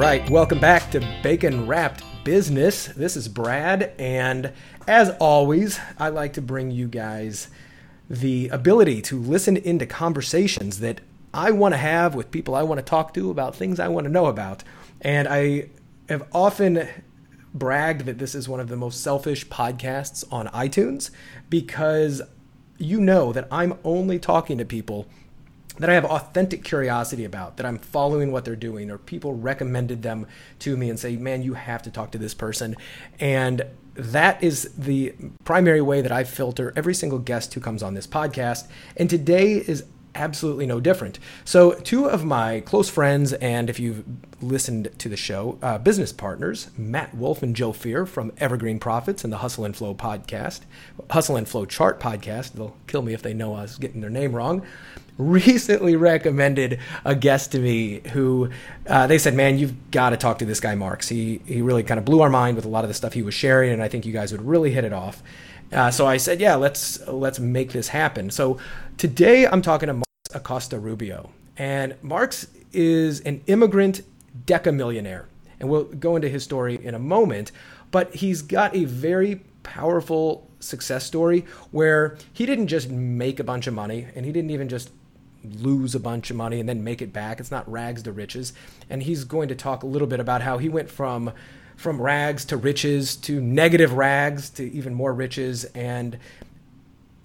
Right, welcome back to Bacon Wrapped Business. This is Brad, and as always, I like to bring you guys the ability to listen into conversations that I want to have with people I want to talk to about things I want to know about. And I have often bragged that this is one of the most selfish podcasts on iTunes because you know that I'm only talking to people that I have authentic curiosity about, that I'm following what they're doing, or people recommended them to me and say, man, you have to talk to this person. And that is the primary way that I filter every single guest who comes on this podcast. And today is absolutely no different. So, two of my close friends, and if you've listened to the show, uh, business partners, Matt Wolfe and Joe Fier from Evergreen Profits and the Hustle and Flow podcast, Hustle and Flow Chart podcast. They'll kill me if they know I was getting their name wrong. Recently recommended a guest to me who uh, they said, "Man, you've got to talk to this guy, Marx. He he really kind of blew our mind with a lot of the stuff he was sharing, and I think you guys would really hit it off." Uh, so I said, "Yeah, let's let's make this happen." So today I'm talking to Marx Acosta Rubio, and Marx is an immigrant decamillionaire, and we'll go into his story in a moment. But he's got a very powerful success story where he didn't just make a bunch of money, and he didn't even just lose a bunch of money and then make it back. It's not rags to riches. And he's going to talk a little bit about how he went from from rags to riches to negative rags to even more riches and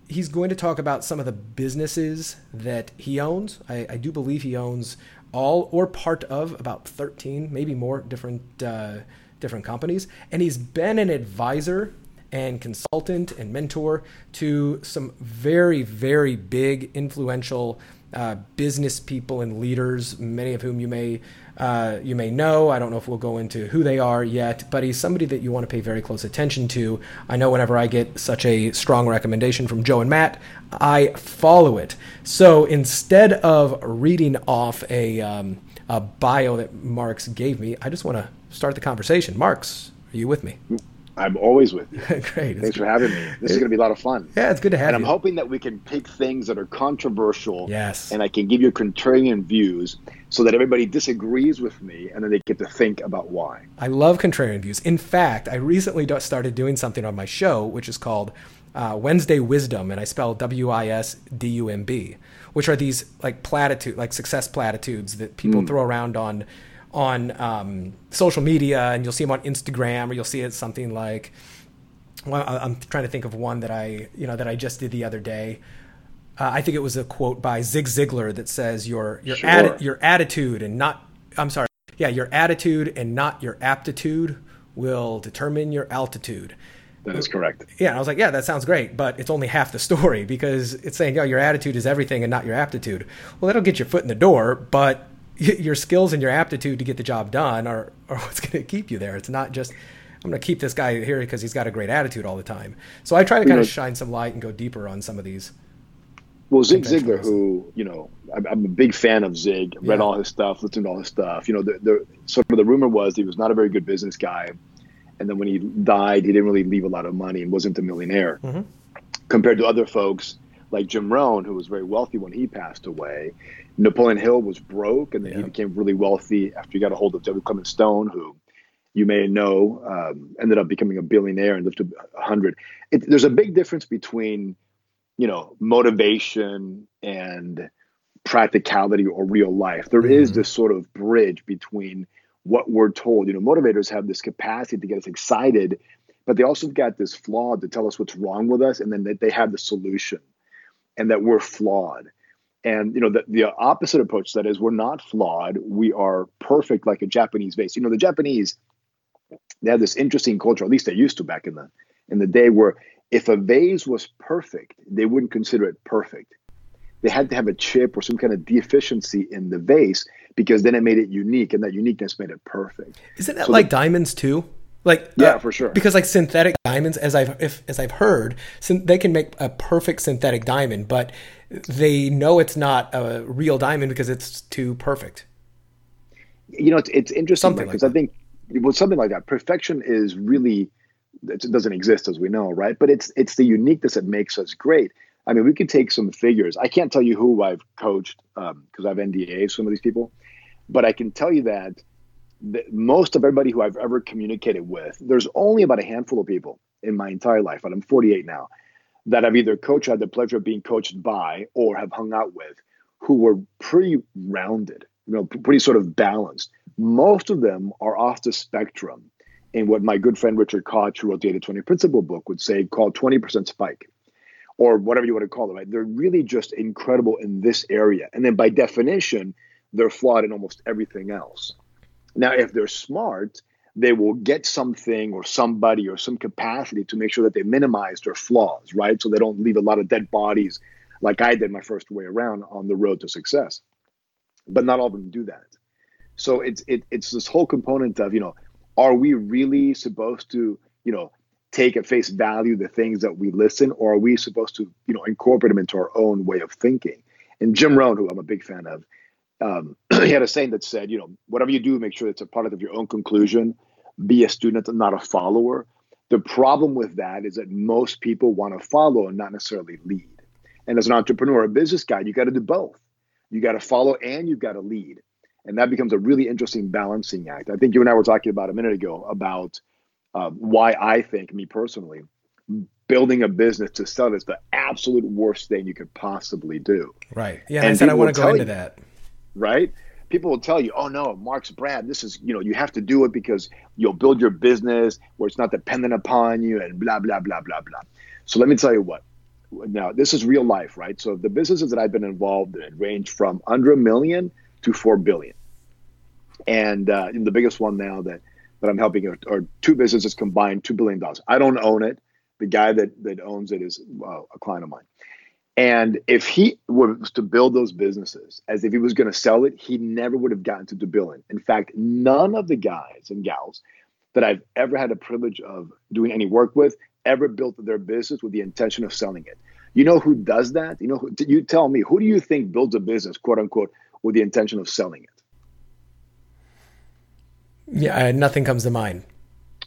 he's going to talk about some of the businesses that he owns. I, I do believe he owns all or part of about 13, maybe more different uh, different companies. And he's been an advisor and consultant and mentor to some very, very big, influential uh, business people and leaders, many of whom you may uh, you may know. I don't know if we'll go into who they are yet, but he's somebody that you want to pay very close attention to. I know whenever I get such a strong recommendation from Joe and Matt, I follow it. So instead of reading off a, um, a bio that Marx gave me, I just want to start the conversation. Marx, are you with me? I'm always with you. Great. Thanks for having me. This is going to be a lot of fun. Yeah, it's good to have and you. I'm hoping that we can pick things that are controversial. Yes. And I can give you contrarian views so that everybody disagrees with me and then they get to think about why. I love contrarian views. In fact, I recently started doing something on my show, which is called uh, Wednesday Wisdom, and I spell W I S D U M B, which are these like platitude, like success platitudes that people mm. throw around on on um, social media, and you'll see them on Instagram, or you'll see it something like. Well, I'm trying to think of one that I, you know, that I just did the other day. Uh, I think it was a quote by Zig Ziglar that says your your sure. atti- your attitude and not I'm sorry, yeah, your attitude and not your aptitude will determine your altitude. That is correct. Yeah, I was like, yeah, that sounds great, but it's only half the story because it's saying, yo, your attitude is everything and not your aptitude. Well, that'll get your foot in the door, but your skills and your aptitude to get the job done are, are what's going to keep you there. It's not just I'm going to keep this guy here because he's got a great attitude all the time. So I try to kind of shine some light and go deeper on some of these. Well, Zig Ziglar, who you know, I'm, I'm, a big fan of Zig. Read yeah. all his stuff, listened to all his stuff. You know, the, the sort of the rumor was he was not a very good business guy, and then when he died, he didn't really leave a lot of money and wasn't a millionaire mm-hmm. compared to other folks like Jim Rohn, who was very wealthy when he passed away. Napoleon Hill was broke, and then yeah. he became really wealthy after he got a hold of W. Clement Stone, who you may know um, ended up becoming a billionaire and lived to 100. It, there's a big difference between, you know, motivation and practicality or real life. There mm-hmm. is this sort of bridge between what we're told. You know, motivators have this capacity to get us excited, but they also got this flaw to tell us what's wrong with us, and then they, they have the solution, and that we're flawed and you know the, the opposite approach to that is we're not flawed we are perfect like a japanese vase you know the japanese they have this interesting culture at least they used to back in the in the day where if a vase was perfect they wouldn't consider it perfect they had to have a chip or some kind of deficiency in the vase because then it made it unique, and that uniqueness made it perfect. Isn't that so like the, diamonds too? Like yeah, uh, for sure. Because like synthetic diamonds, as I've if, as I've heard, they can make a perfect synthetic diamond, but they know it's not a real diamond because it's too perfect. You know, it's, it's interesting because like I think with something like that, perfection is really it doesn't exist as we know, right? But it's it's the uniqueness that makes us great. I mean, we could take some figures. I can't tell you who I've coached because um, I have NDAs. Some of these people, but I can tell you that most of everybody who I've ever communicated with, there's only about a handful of people in my entire life, and I'm 48 now, that I've either coached, had the pleasure of being coached by, or have hung out with, who were pretty rounded, you know, pretty sort of balanced. Most of them are off the spectrum in what my good friend Richard Koch, who wrote the 80 20 Principle book, would say called 20% spike, or whatever you want to call it, right? They're really just incredible in this area. And then by definition, they're flawed in almost everything else. Now, if they're smart, they will get something or somebody or some capacity to make sure that they minimize their flaws, right? So they don't leave a lot of dead bodies like I did my first way around on the road to success. But not all of them do that. So it's it, it's this whole component of, you know, are we really supposed to, you know, take at face value the things that we listen, or are we supposed to, you know, incorporate them into our own way of thinking? And Jim Rohn, who I'm a big fan of, um, he had a saying that said, you know, whatever you do, make sure it's a product of your own conclusion. Be a student and not a follower. The problem with that is that most people want to follow and not necessarily lead. And as an entrepreneur, a business guy, you got to do both. You got to follow and you've got to lead. And that becomes a really interesting balancing act. I think you and I were talking about a minute ago about uh, why I think, me personally, building a business to sell is the absolute worst thing you could possibly do. Right. Yeah. And I said I want to go into you, that right? People will tell you, "Oh no, Marx Brad. This is you know you have to do it because you'll build your business where it's not dependent upon you and blah blah blah blah blah." So let me tell you what. Now this is real life, right? So the businesses that I've been involved in range from under a million to four billion, and uh, the biggest one now that that I'm helping are, are two businesses combined, two billion dollars. I don't own it. The guy that that owns it is uh, a client of mine. And if he was to build those businesses as if he was going to sell it, he never would have gotten to billion. In fact, none of the guys and gals that I've ever had the privilege of doing any work with ever built their business with the intention of selling it. You know who does that? You know, who, you tell me, who do you think builds a business, quote unquote, with the intention of selling it? Yeah, nothing comes to mind.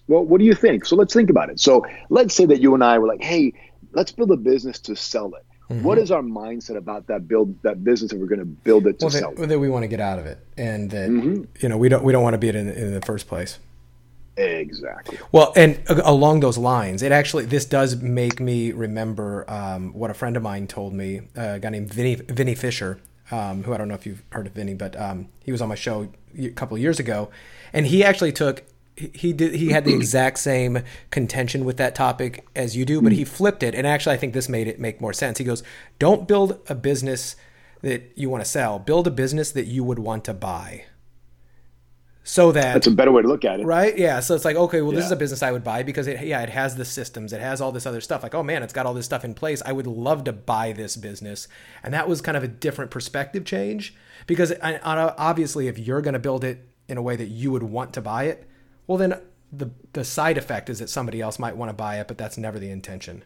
Well, what do you think? So let's think about it. So let's say that you and I were like, hey, let's build a business to sell it. Mm-hmm. What is our mindset about that build that business that we're going to build it to well, sell? That, that we want to get out of it, and that mm-hmm. you know we don't we don't want to be it in, in the first place. Exactly. Well, and along those lines, it actually this does make me remember um, what a friend of mine told me, uh, a guy named Vinny Vinny Fisher, um, who I don't know if you've heard of Vinny, but um, he was on my show a couple of years ago, and he actually took he did he had the exact same contention with that topic as you do but he flipped it. And actually i think this made it make more sense. He goes don't build a business that you want to sell. Build a business that you would want to buy. So that that's a better way to look at it. Right? Yeah. So it's like okay well yeah. this is a business i would buy because it yeah it has the systems. It has all this other stuff. Like oh man it's got all this stuff in place. I would love to buy this business. And that was kind of a different perspective change because uh, obviously if you're going to build it in a way that you would want to buy it well then the the side effect is that somebody else might want to buy it, but that's never the intention.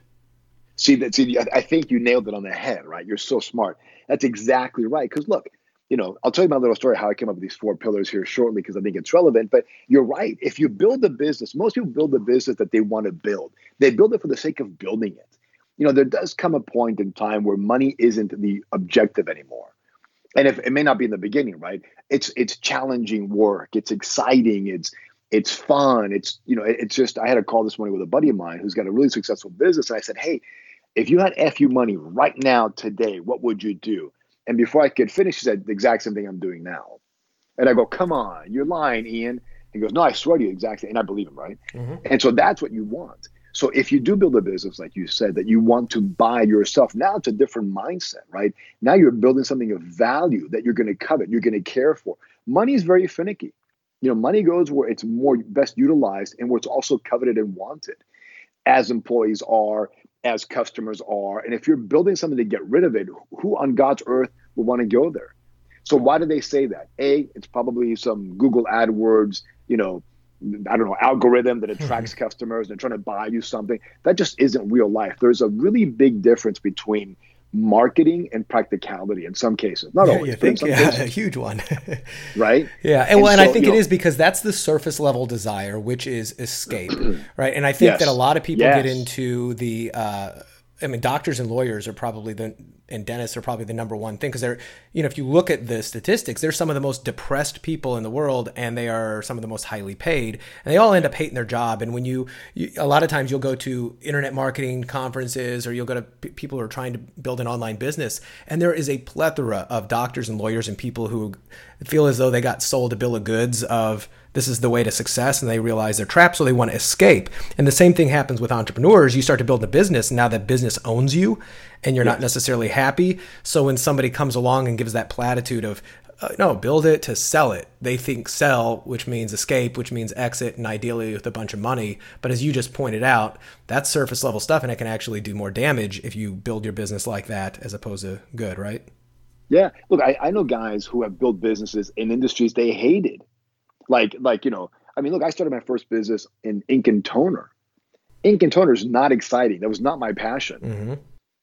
See that? See, I think you nailed it on the head. Right? You're so smart. That's exactly right. Because look, you know, I'll tell you my little story how I came up with these four pillars here shortly because I think it's relevant. But you're right. If you build a business, most people build a business that they want to build. They build it for the sake of building it. You know, there does come a point in time where money isn't the objective anymore. And if it may not be in the beginning, right? It's it's challenging work. It's exciting. It's it's fun. It's you know, it's just. I had a call this morning with a buddy of mine who's got a really successful business, and I said, "Hey, if you had fu money right now today, what would you do?" And before I could finish, he said the exact same thing I'm doing now. And I go, "Come on, you're lying, Ian." He goes, "No, I swear to you, exactly." And I believe him, right? Mm-hmm. And so that's what you want. So if you do build a business, like you said, that you want to buy yourself, now it's a different mindset, right? Now you're building something of value that you're going to covet, you're going to care for. Money is very finicky you know, money goes where it's more best utilized and where it's also coveted and wanted, as employees are, as customers are. And if you're building something to get rid of it, who on God's earth would want to go there? So why do they say that? A, it's probably some Google AdWords, you know, I don't know, algorithm that attracts customers and trying to buy you something. That just isn't real life. There's a really big difference between marketing and practicality in some cases. Not yeah, always, you think, yeah, cases. a huge one. right? Yeah, and, and, well, and so, I think it know, is because that's the surface level desire, which is escape, right? And I think yes. that a lot of people yes. get into the. Uh, I mean, doctors and lawyers are probably the and dentists are probably the number one thing because they're, you know, if you look at the statistics, they're some of the most depressed people in the world, and they are some of the most highly paid, and they all end up hating their job. And when you, you a lot of times you'll go to internet marketing conferences or you'll go to p- people who are trying to build an online business, and there is a plethora of doctors and lawyers and people who feel as though they got sold a bill of goods of this is the way to success and they realize they're trapped so they want to escape. And the same thing happens with entrepreneurs. You start to build a business and now that business owns you and you're yes. not necessarily happy. So when somebody comes along and gives that platitude of uh, no build it to sell it they think sell which means escape which means exit and ideally with a bunch of money. But as you just pointed out that's surface level stuff and it can actually do more damage if you build your business like that as opposed to good right? Yeah. Look i, I know guys who have built businesses in industries they hated like, like you know, I mean, look, I started my first business in ink and toner. Ink and toner is not exciting. That was not my passion, mm-hmm.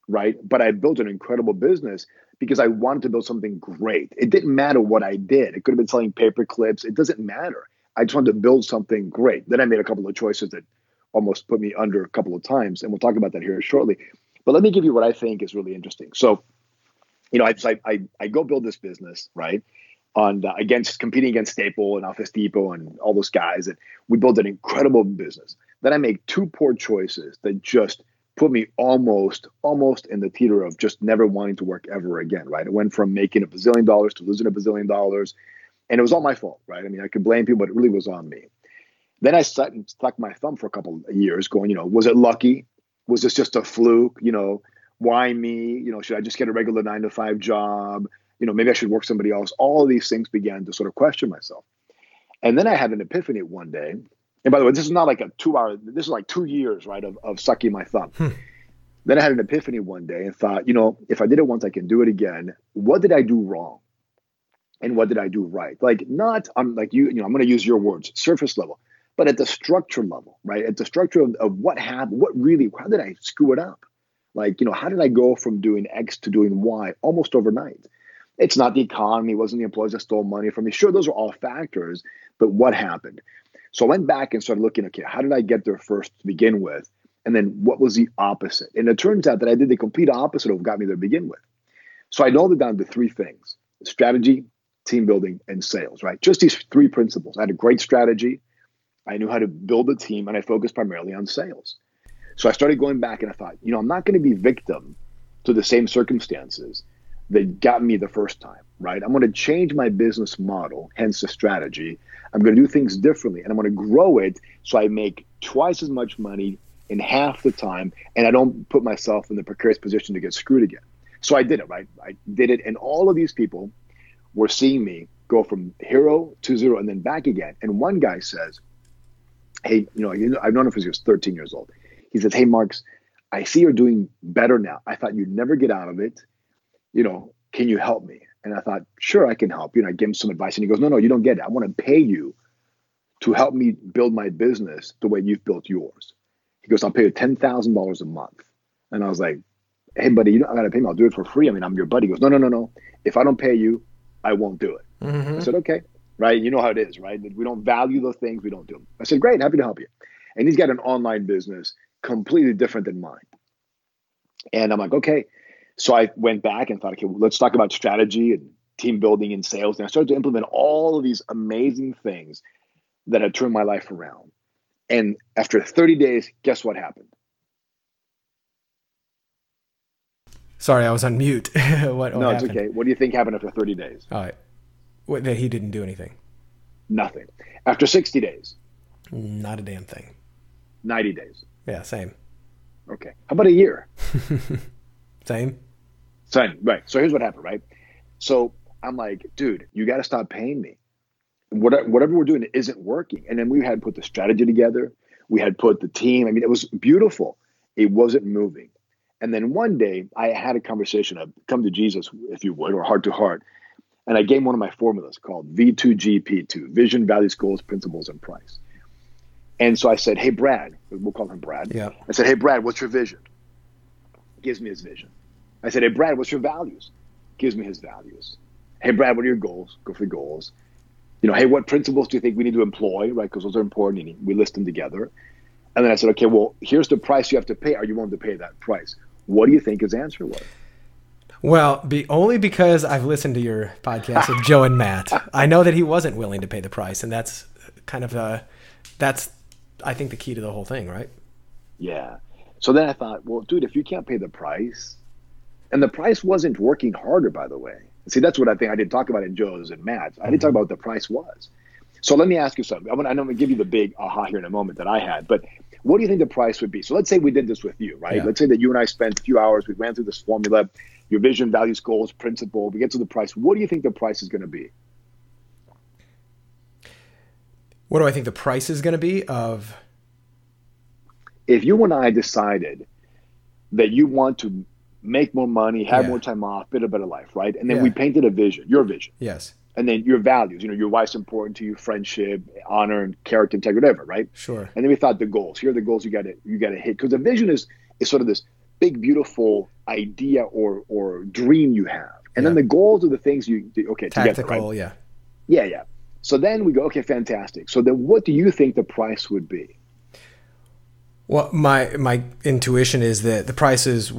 right? But I built an incredible business because I wanted to build something great. It didn't matter what I did. It could have been selling paper clips. It doesn't matter. I just wanted to build something great. Then I made a couple of choices that almost put me under a couple of times, and we'll talk about that here shortly. But let me give you what I think is really interesting. So, you know, I I I, I go build this business, right? On uh, against competing against Staple and Office Depot and all those guys. And we built an incredible business. Then I make two poor choices that just put me almost, almost in the teeter of just never wanting to work ever again. Right? It went from making a bazillion dollars to losing a bazillion dollars, and it was all my fault. Right? I mean, I could blame people, but it really was on me. Then I sat and stuck my thumb for a couple of years, going, you know, was it lucky? Was this just a fluke? You know, why me? You know, should I just get a regular nine to five job? You know, maybe I should work somebody else. All these things began to sort of question myself. And then I had an epiphany one day. And by the way, this is not like a two hour, this is like two years, right, of, of sucking my thumb. Hmm. Then I had an epiphany one day and thought, you know, if I did it once, I can do it again. What did I do wrong? And what did I do right? Like, not on like you, you know, I'm going to use your words, surface level, but at the structure level, right? At the structure of, of what happened, what really, how did I screw it up? Like, you know, how did I go from doing X to doing Y almost overnight? It's not the economy, it wasn't the employees that stole money from me. Sure, those are all factors, but what happened? So I went back and started looking, okay, how did I get there first to begin with? And then what was the opposite? And it turns out that I did the complete opposite of what got me there to begin with. So I nailed it down to three things strategy, team building, and sales, right? Just these three principles. I had a great strategy. I knew how to build a team and I focused primarily on sales. So I started going back and I thought, you know, I'm not going to be victim to the same circumstances that got me the first time, right? I'm going to change my business model, hence the strategy. I'm going to do things differently and I'm going to grow it so I make twice as much money in half the time and I don't put myself in the precarious position to get screwed again. So I did it, right? I did it. And all of these people were seeing me go from hero to zero and then back again. And one guy says, Hey, you know, I've known him since he was 13 years old. He says, Hey, Marx, I see you're doing better now. I thought you'd never get out of it you know, can you help me? And I thought, sure, I can help you. And I gave him some advice. And he goes, no, no, you don't get it. I want to pay you to help me build my business the way you've built yours. He goes, I'll pay you $10,000 a month. And I was like, hey, buddy, you don't got to pay me. I'll do it for free. I mean, I'm your buddy. He goes, no, no, no, no. If I don't pay you, I won't do it. Mm-hmm. I said, okay. Right. You know how it is, right? We don't value the things we don't do. them. I said, great. Happy to help you. And he's got an online business completely different than mine. And I'm like, okay. So I went back and thought, okay, well, let's talk about strategy and team building and sales. And I started to implement all of these amazing things that had turned my life around. And after 30 days, guess what happened? Sorry, I was on mute. what, what no, it's okay. What do you think happened after 30 days? All right. What, that he didn't do anything. Nothing. After 60 days. Not a damn thing. 90 days. Yeah, same. Okay. How about a year? same. Right. So here's what happened, right? So I'm like, dude, you got to stop paying me. Whatever, whatever we're doing isn't working. And then we had put the strategy together. We had put the team. I mean, it was beautiful. It wasn't moving. And then one day I had a conversation, of come to Jesus, if you would, or heart to heart. And I gave one of my formulas called V2GP2, Vision, Values, Goals, Principles, and Price. And so I said, Hey, Brad, we'll call him Brad. Yeah. I said, Hey, Brad, what's your vision? He Gives me his vision. I said, Hey, Brad, what's your values? Gives me his values. Hey, Brad, what are your goals? Go for goals. You know, hey, what principles do you think we need to employ, right? Because those are important. And we list them together. And then I said, okay, well, here's the price you have to pay. Are you willing to pay that price? What do you think his answer was? Well, be only because I've listened to your podcast with Joe and Matt. I know that he wasn't willing to pay the price, and that's kind of uh that's I think the key to the whole thing, right? Yeah. So then I thought, well, dude, if you can't pay the price, and the price wasn't working harder, by the way. See, that's what I think I didn't talk about in Joe's and Matt's. I didn't talk mm-hmm. about what the price was. So let me ask you something. I'm gonna, I'm gonna give you the big aha here in a moment that I had, but what do you think the price would be? So let's say we did this with you, right? Yeah. Let's say that you and I spent a few hours, we ran through this formula, your vision, values, goals, principle, we get to the price. What do you think the price is gonna be? What do I think the price is going to be of If you and I decided that you want to make more money, have Yeah. more time off, build a better life, right? And then Yeah. we painted a vision, your vision. yes, and then your values. You know, your wife's important to you, friendship, honor, and character, integrity, whatever, right? sure. And then we thought the goals. Here are the goals you got to you got to hit because the vision is is sort of this big, beautiful idea or or dream you have, and then the goals are the things you okay together, Tactical, right? yeah. Yeah, yeah. So then we go, okay, fantastic. So then, what do you think the price would be? Well, my my intuition is that the price is,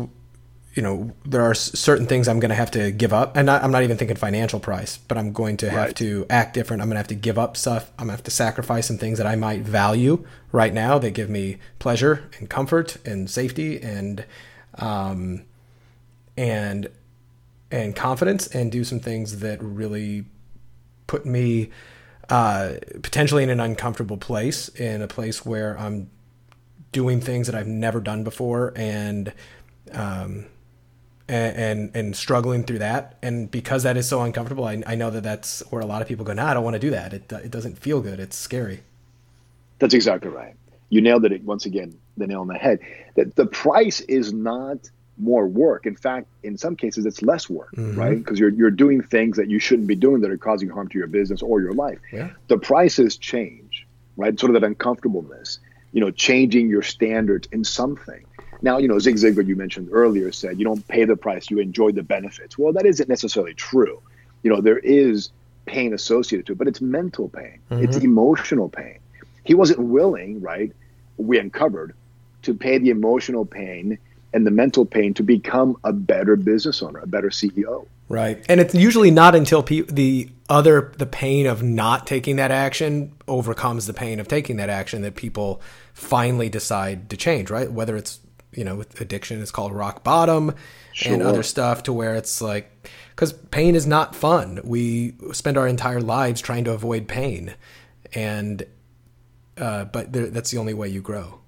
you know, there are certain things I'm going to have to give up, and not, I'm not even thinking financial price, but I'm going to have Right. to act different. I'm going to have to give up stuff. I'm going to have to sacrifice some things that I might value right now that give me pleasure and comfort and safety and, um, and and confidence, and do some things that really put me uh, potentially in an uncomfortable place, in a place where I'm doing things that I've never done before, and um, and, and and struggling through that. And because that is so uncomfortable, I, I know that that's where a lot of people go. Nah, I don't want to do that. It it doesn't feel good. It's scary. That's exactly right. You nailed it once again, the nail on the head. That the price is not more work. In fact, in some cases, it's less work, mm-hmm. right? Because you're you're doing things that you shouldn't be doing that are causing harm to your business or your life. Yeah. The prices change, right? Sort of that uncomfortableness. You know, changing your standards in something. Now, you know, Zig Ziglar, you mentioned earlier, said you don't pay the price, you enjoy the benefits. Well, that isn't necessarily true. You know, there is pain associated to it, but it's mental pain, it's mm-hmm. emotional pain. He wasn't willing, right? We uncovered to pay the emotional pain and the mental pain to become a better business owner, a better CEO. Right. And it's usually not until pe- the other the pain of not taking that action overcomes the pain of taking that action that people finally decide to change, right? Whether it's, you know, with addiction it's called rock bottom and other stuff to where it's like cuz pain is not fun. We spend our entire lives trying to avoid pain. And uh, but there, that's the only way you grow.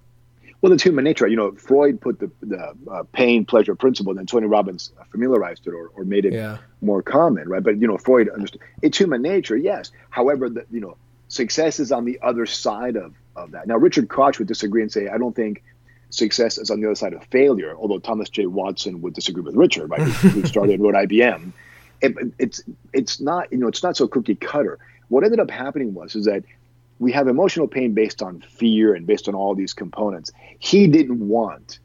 Well, it's human nature. You know, Freud put the, the uh, pain pleasure principle, then Tony Robbins familiarized it or, or made it Yeah. more common, right? But, you know, Freud understood it's human nature, yes. However, the, you know, success is on the other side of, of that. Now, Richard Koch would disagree and say, I don't think success is on the other side of failure, although Thomas J. Watson would disagree with Richard, right? who started and wrote IBM. It, it's, it's not, you know, it's not so cookie cutter. What ended up happening was, is that we have emotional pain based on fear and based on all these components. He didn't want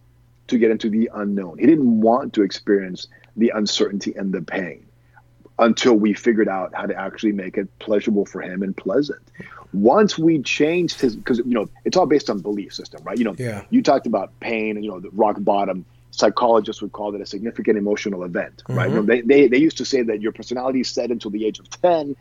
to get into the unknown. He didn't want to experience the uncertainty and the pain until we figured out how to actually make it pleasurable for him and pleasant. Once we changed his, because you know it's all based on belief system, right? You know, Yeah. you talked about pain and you know the rock bottom. Psychologists would call it a significant emotional event, right? Mm-hmm. You know, they, they they used to say that your personality is set until the age of ten,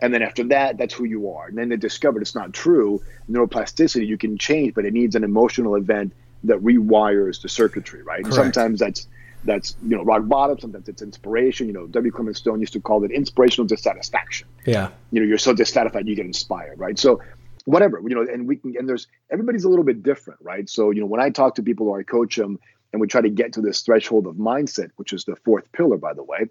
and then after that, that's who you are. And then they discovered it's not true. Neuroplasticity, you can change, but it needs an emotional event that rewires the circuitry, right? And sometimes that's that's you know rock bottom. Sometimes it's inspiration. You know, W. Clement Stone used to call it inspirational dissatisfaction. Yeah. You know, you're so dissatisfied you get inspired, right? So whatever, you know, and we can and there's everybody's a little bit different, right? So you know, when I talk to people or I coach them, and we try to get to this threshold of mindset, which is the fourth pillar, by the way,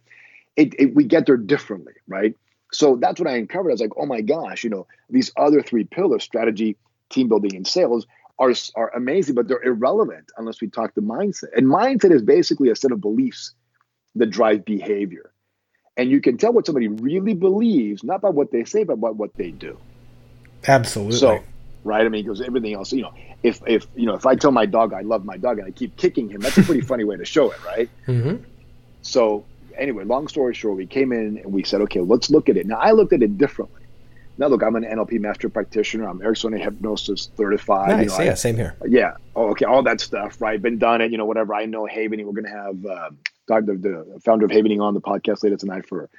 it, it we get there differently, right? So that's what I uncovered. I was like, oh my gosh, you know, these other three pillars, strategy, team building, and sales, are are amazing, but they're irrelevant unless we talk the mindset. And mindset is basically a set of beliefs that drive behavior. And you can tell what somebody really believes, not by what they say, but by what they do. Absolutely. So, right? I mean, because everything else, you know, if if you know, if I tell my dog I love my dog and I keep kicking him, that's a pretty funny way to show it, right? Mm-hmm. So, anyway, long story short, we came in and we said, okay, let's look at it. Now, I looked at it differently. Now, look, I'm an NLP master practitioner. I'm Ericksonian hypnosis certified. Nice. You know, yeah, I, same here. yeah. Oh, okay. All that stuff, right? Been done it. You know, whatever. I know Havening. We're going to have uh, Dr. the founder of Havening on the podcast later tonight for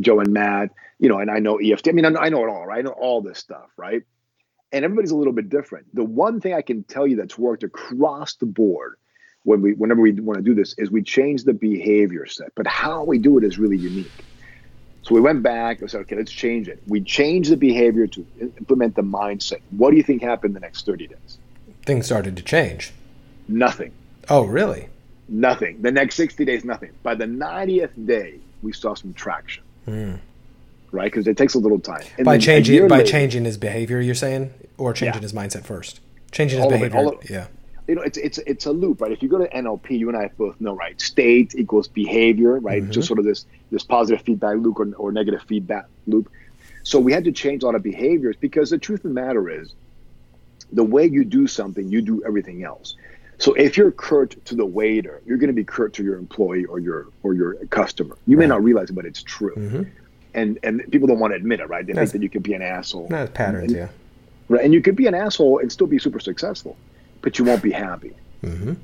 Joe and Matt. You know, and I know EFT. I mean, I know, I know it all, right? I know all this stuff, right? And everybody's a little bit different. The one thing I can tell you that's worked across the board when we, whenever we want to do this, is we change the behavior set. But how we do it is really unique. So we went back and said, okay, let's change it. We changed the behavior to implement the mindset. What do you think happened the next 30 days? Things started to change. Nothing. Oh, really? Nothing. The next 60 days, nothing. By the 90th day, we saw some traction. Mm. Right? Because it takes a little time. And by changing by later, changing his behavior, you're saying? Or changing yeah. his mindset first? Changing his all behavior. It, yeah. You know, it's it's it's a loop, right? If you go to NLP, you and I both know, right? State equals behavior, right? Mm-hmm. Just sort of this this positive feedback loop or, or negative feedback loop. So we had to change a lot of behaviors because the truth of the matter is, the way you do something, you do everything else. So if you're curt to the waiter, you're going to be curt to your employee or your or your customer. You right. may not realize it, but it's true. Mm-hmm. And and people don't want to admit it, right? They that's, think that you can be an asshole. That's patterns, and, yeah. Right, and you could be an asshole and still be super successful, but you won't be happy. Mm-hmm.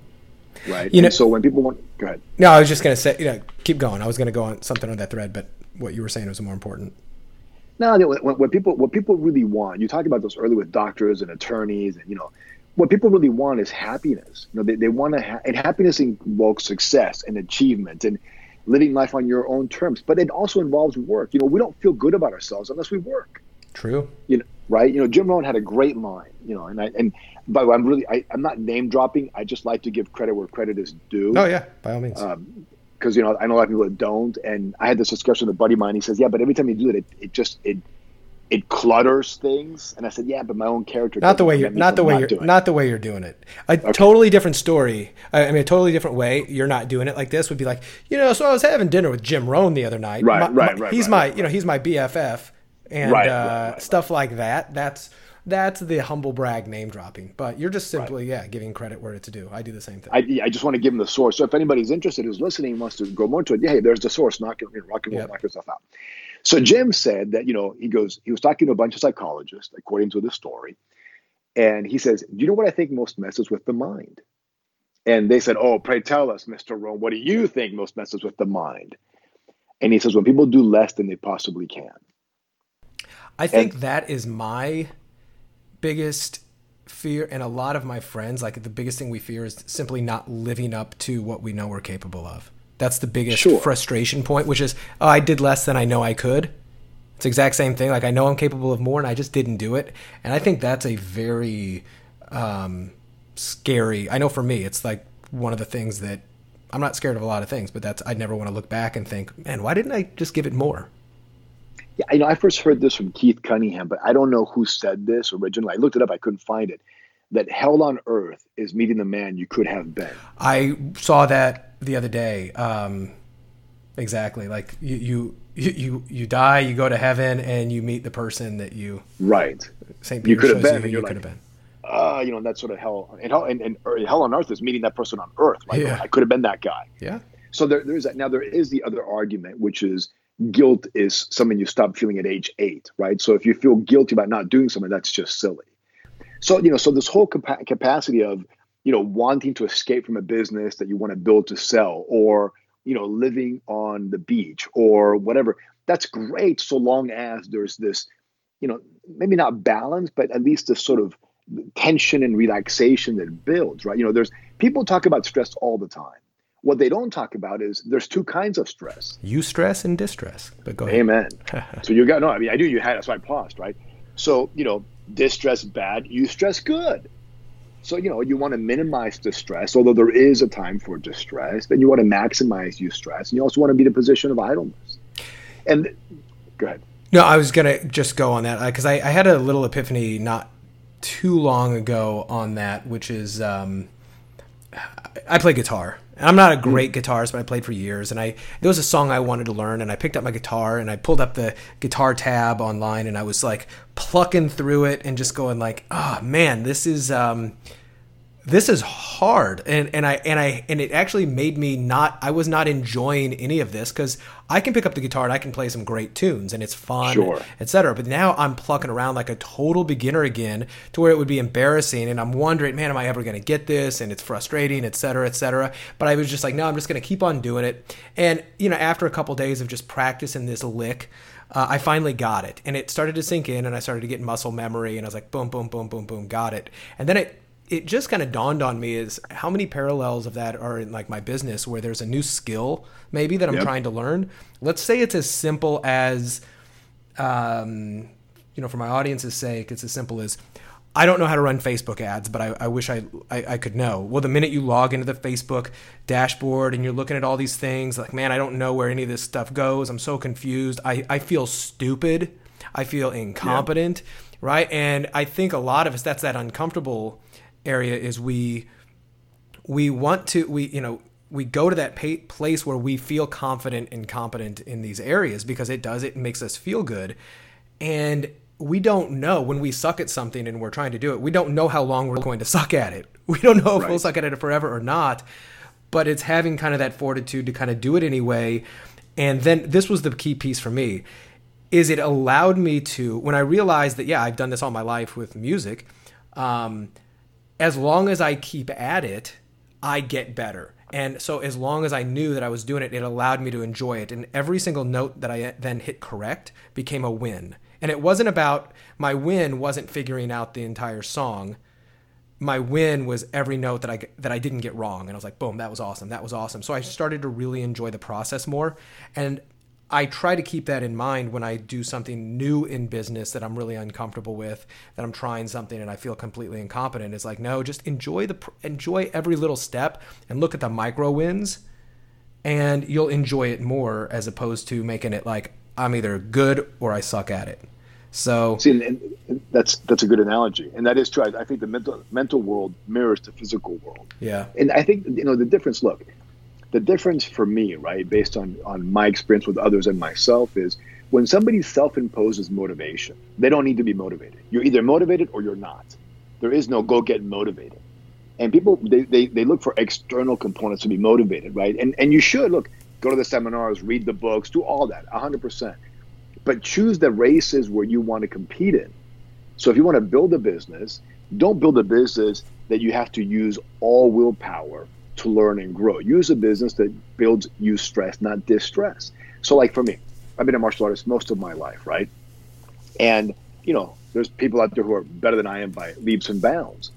Right. You know, so when people want, go ahead. No, I was just going to say, you know, keep going. I was going to go on something on that thread, but what you were saying was more important. No, what, what people what people really want. You talked about this earlier with doctors and attorneys, and you know, what people really want is happiness. You know, they, they want to, ha- and happiness involves success and achievement and living life on your own terms. But it also involves work. You know, we don't feel good about ourselves unless we work. True. You know, right? You know, Jim Rohn had a great line. You know, and I and by the way, I'm really I, am not name dropping. I just like to give credit where credit is due. Oh yeah, by all means. Because um, you know, I know a lot of people that don't, and I had this discussion with a buddy of mine. He says, "Yeah, but every time you do it, it, it just it it clutters things." And I said, "Yeah, but my own character." Not the way you're not the way you're not the way you're doing it. A okay. totally different story. I mean, a totally different way. You're not doing it like this. Would be like, you know, so I was having dinner with Jim Rohn the other night. Right, my, right, right. He's right, my right. you know he's my BFF and right, uh, right, stuff like that. That's that's the humble brag name dropping. But you're just simply yeah giving credit where it's due. I do the same thing. I, I just want to give them the source. So if anybody's interested who's listening wants to go more into it, yeah, hey, there's the source. Knock it, rock and roll, yep. knock yourself out. So Jim said that you know he goes he was talking to a bunch of psychologists according to the story, and he says, "Do you know what I think most messes with the mind?" And they said, "Oh, pray tell us, Mister Rohn, what do you think most messes with the mind?" And he says, "When people do less than they possibly can." I think and, that is my biggest fear and a lot of my friends like the biggest thing we fear is simply not living up to what we know we're capable of. That's the biggest sure. frustration point, which is oh, I did less than I know I could. It's the exact same thing. Like I know I'm capable of more, and I just didn't do it. And I think that's a very um, scary. I know for me, it's like one of the things that I'm not scared of a lot of things, but that's I never want to look back and think, man, why didn't I just give it more? Yeah, I know I first heard this from Keith Cunningham, but I don't know who said this originally. I looked it up, I couldn't find it. That hell on earth is meeting the man you could have been. I saw that the other day. Um, exactly, like you, you, you, you die, you go to heaven, and you meet the person that you right. Saint Peter you could have been. You, you like, could have been. Uh, you know, that sort of hell and hell and, and hell on earth is meeting that person on earth. Right? Yeah. I could have been that guy. Yeah. So there, there's that. Now there is the other argument, which is guilt is something you stop feeling at age eight, right? So if you feel guilty about not doing something, that's just silly. So you know, so this whole capa- capacity of you know wanting to escape from a business that you want to build to sell, or you know living on the beach or whatever, that's great so long as there's this, you know, maybe not balance, but at least this sort of tension and relaxation that builds, right? You know, there's people talk about stress all the time what they don't talk about is there's two kinds of stress. Eustress and distress. But go ahead. Amen. so you got no. I mean, I knew you had. That's why I paused. Right. So you know, distress bad, eustress good. So you know, you want to minimize distress, although there is a time for distress. Then you want to maximize eustress, and you also want to be in a position of idleness. And go ahead. No, I was gonna just go on that because I, I had a little epiphany not too long ago on that, which is um, I play guitar. I'm not a great guitarist, but I played for years, and I there was a song I wanted to learn, and I picked up my guitar and I pulled up the guitar tab online, and I was like plucking through it and just going like, oh man, this is um, this is hard. And and I and I and it actually made me not I was not enjoying any of this cuz I can pick up the guitar and I can play some great tunes and it's fun Sure. etc but now I'm plucking around like a total beginner again to where it would be embarrassing and I'm wondering man am I ever going to get this? And it's frustrating etc etc but I was just like no I'm just going to keep on doing it. And you know after a couple days of just practicing this lick uh, I finally got it. And it started to sink in and I started to get muscle memory and I was like boom boom boom boom boom got it. And then it it just kind of dawned on me is how many parallels of that are in like my business where there's a new skill maybe that I'm Yep. trying to learn. Let's say it's as simple as, um, you know, for my audience's sake, it's as simple as I don't know how to run Facebook ads, but I, I wish I, I I could know. Well, the minute you log into the Facebook dashboard and you're looking at all these things, like man, I don't know where any of this stuff goes. I'm so confused. I I feel stupid. I feel incompetent, right? And I think a lot of us that's that uncomfortable area is we we want to we you know we go to that pa- place where we feel confident and competent in these areas because it does it makes us feel good. And we don't know when we suck at something and we're trying to do it we don't know how long we're going to suck at it. We don't know if we'll suck at it forever or not but it's having kind of that fortitude to kind of do it anyway. And then this was the key piece for me is it allowed me to when i realized that yeah i've done this all my life with music um, as long as I keep at it, I get better. And so as long as I knew that I was doing it, it allowed me to enjoy it. And every single note that I then hit correct became a win. And it wasn't about my win wasn't figuring out the entire song. My win was every note that I that I didn't get wrong. And I was like, boom, that was awesome. That was awesome. So I started to really enjoy the process more. And I try to keep that in mind when I do something new in business that I'm really uncomfortable with, that I'm trying something and I feel completely incompetent. It's like, no, just enjoy the enjoy every little step and look at the micro wins, and you'll enjoy it more as opposed to making it like I'm either good or I suck at it. So See, and, and that's that's a good analogy, and that is true. I, I think the mental mental world mirrors the physical world, yeah, and I think you know the difference. Look, the difference for me, right, based on on my experience with others and myself, is when somebody self-imposes motivation, they don't need to be motivated. You're either motivated or you're not. There is no go get motivated. And people they, they, they look for external components to be motivated, right? And and you should look, go to the seminars, read the books, do all that, hundred percent. But choose the races where you want to compete in. So if you want to build a business, don't build a business that you have to use all willpower to learn and grow. Use a business that builds you stress, not distress. So like for me, I've been a martial artist most of my life, right? And you know, there's people out there who are better than I am by leaps and bounds.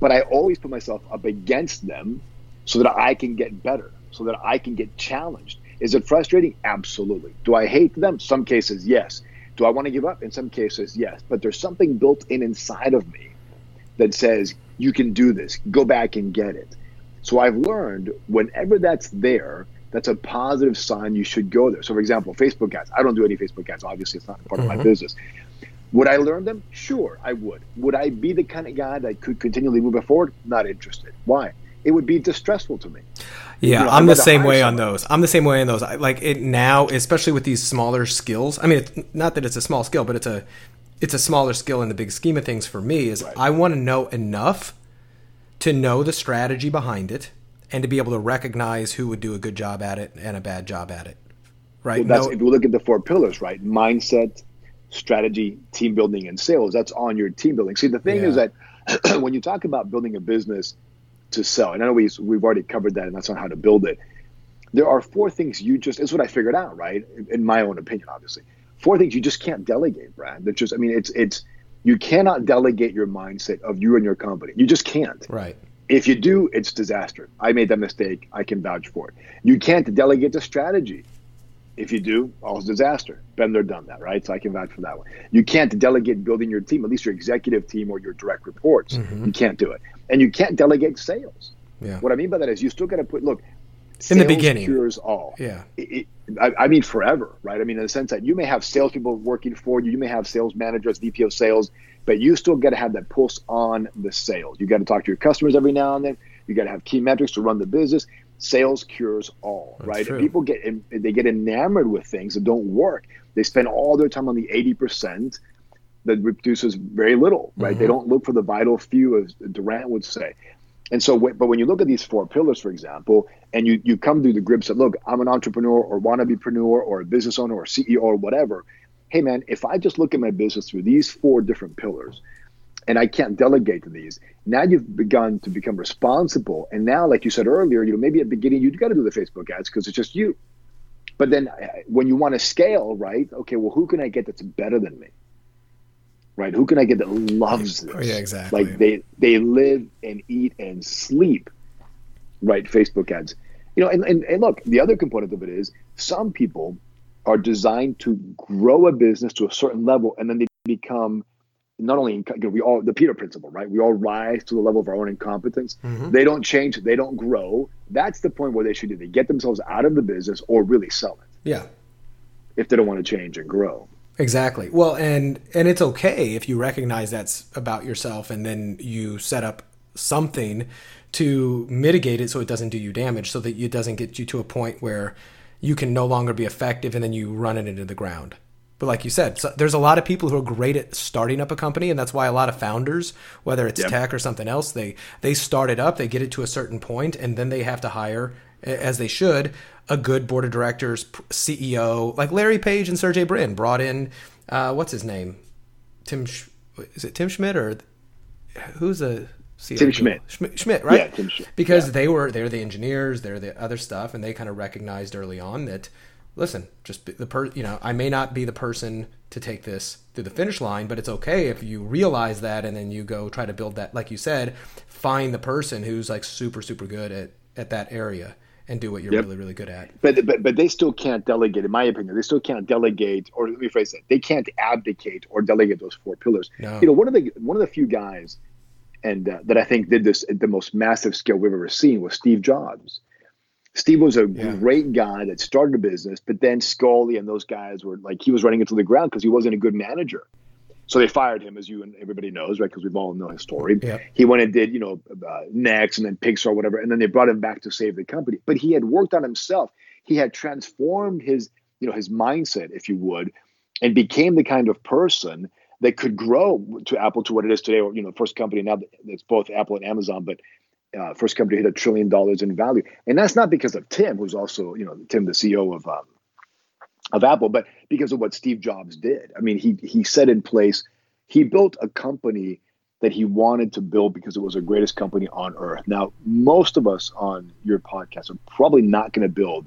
But I always put myself up against them so that I can get better, so that I can get challenged. Is it frustrating? Absolutely. Do I hate them? Some cases, yes. Do I want to give up? In some cases, yes. But there's something built in inside of me that says, you can do this, go back and get it. So I've learned whenever that's there, that's a positive sign you should go there. So, for example, Facebook ads. I don't do any Facebook ads. Obviously, it's not part of my mm-hmm. business. Would I learn them? Sure, I would. Would I be the kind of guy that could continually move it forward? Not interested. Why? It would be distressful to me. Yeah, You know, I'm the same way on those. I'm the same way on those. I, like it now, especially with these smaller skills. I mean, it's, not that it's a small skill, but it's a it's a smaller skill in the big scheme of things for me. Is Right. I want to know enough to know the strategy behind it and to be able to recognize who would do a good job at it and a bad job at it. Right? Well, that's No- if you look at the four pillars, right? Mindset, strategy, team building, and sales. That's on your team building. See, the thing is that when you talk about building a business to sell, and I know we, we've already covered that, and that's on how to build it. There are four things you just. It's what I figured out, right? In- In my own opinion, obviously, four things you just can't delegate, Brad. That's just. I mean, it's it's you cannot delegate your mindset of you and your company. You just can't. right. If you do, it's disaster. I made that mistake. I can vouch for it. You can't delegate the strategy. If you do, all is disaster. Been there, done that, right? So I can vouch for that one. You can't delegate building your team, at least your executive team or your direct reports. Mm-hmm. You can't do it. And you can't delegate sales. Yeah. What I mean by that is you still got to put, look, in the beginning cures all. Yeah. It, I, I, mean, forever, right? I mean, in the sense that you may have salespeople working for you, you may have sales managers, VP of sales, but you still got to have that pulse on the sales. You got to talk to your customers every now and then. You got to have key metrics to run the business. Sales cures all, That's right? People get they get enamored with things that don't work. They spend all their time on the eighty percent that produces very little, right? Mm-hmm. They don't look for the vital few, as Juran would say. And so, but when you look at these four pillars, for example, and you, you come to the grips that, look, I'm an entrepreneur or wannabe-preneur or a business owner or CEO or whatever. Hey, man, if I just look at my business through these four different pillars and I can't delegate to these, now you've begun to become responsible. And now, like you said earlier, you know, maybe at the beginning, you've got to do the Facebook ads because it's just you. But then uh, when you want to scale, right? Okay, well, who can I get that's better than me? Right? Who can I get that loves this? Oh, yeah, exactly. Like they they live and eat and sleep, right? Facebook ads, you know. And, and and look, the other component of it is some people are designed to grow a business to a certain level, and then they become not only you know, we all the Peter principle, right? We all rise to the level of our own incompetence. Mm-hmm. They don't change, they don't grow. That's the point where they should either get themselves out of the business or really sell it Yeah. if they don't want to change and grow. Exactly. Well, and and it's okay if you recognize that's about yourself and then you set up something to mitigate it so it doesn't do you damage so that it doesn't get you to a point where you can no longer be effective and then you run it into the ground. But like you said, so there's a lot of people who are great at starting up a company, and that's why a lot of founders, whether it's Yep. tech or something else, they they start it up, they get it to a certain point, and then they have to hire, as they should, a good board of directors, CEO, like Larry Page and Sergey Brin brought in, uh, what's his name, Tim, Sch- is it Tim Schmidt or who's a CEO? Tim Schmidt. Schmidt, Schmidt right? Yeah, Tim Schmidt. Because Yeah. they were they're the engineers, they're the other stuff, and they kind of recognized early on that listen, just be the per you know, I may not be the person to take this through the finish line, but it's okay if you realize that and then you go try to build that like you said, find the person who's like super super good at at that area and do what you're Yep. really really good at. but but but they still can't delegate. In my opinion, they still can't delegate, or let me phrase it: they can't abdicate or delegate those four pillars. No. You know, one of the one of the few guys, and uh, that I think did this at the most massive scale we've ever seen was Steve Jobs. Steve was a Yeah. great guy that started a business, but then Sculley and those guys were like he was running into the ground because he wasn't a good manager. So they fired him, as you and everybody knows, right? Because we've all know his story. Yeah. He went and did, you know, uh, Next and then Pixar, whatever, and then they brought him back to save the company. But he had worked on himself. He had transformed his, you know, his mindset, if you would, and became the kind of person that could grow to Apple to what it is today. Or you know, first company now that's both Apple and Amazon, but uh, first company hit a trillion dollars in value, and that's not because of Tim, who's also, you know, Tim, the CEO of um, of Apple, but because of what Steve Jobs did. I mean, he he set in place, he built a company that he wanted to build because it was the greatest company on earth. Now, most of us on your podcast are probably not going to build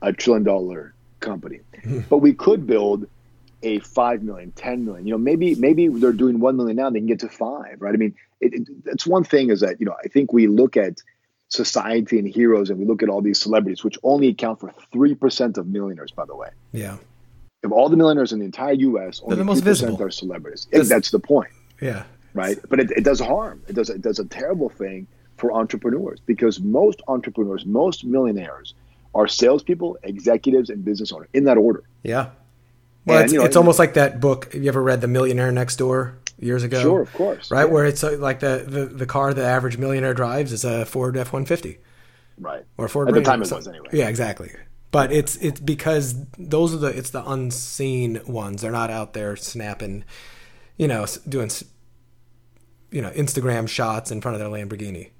a trillion dollar company, but we could build a 5 million 10 million you know maybe maybe they're doing 1 million now and they can get to 5 right i mean it, it, it's one thing is that you know i think we look at society and heroes and we look at all these celebrities which only account for 3% of millionaires by the way Yeah. of all the millionaires in the entire us only the most 3% visible. are celebrities That's- that's the point Yeah. right but it, it does harm it does it does a terrible thing for entrepreneurs because most entrepreneurs most millionaires are salespeople executives and business owners in that order Yeah. Well, And, it's, you know, it's almost like that book. Have you ever read The Millionaire Next Door years ago? Sure, of course. Right, Yeah. where it's uh, like the, the, the car the average millionaire drives is a Ford F one fifty right or Ford. at the time it was anyway Yeah, exactly. But it's it's because those are the it's the unseen ones. They're not out there snapping, you know, doing, you know, Instagram shots in front of their Lamborghini.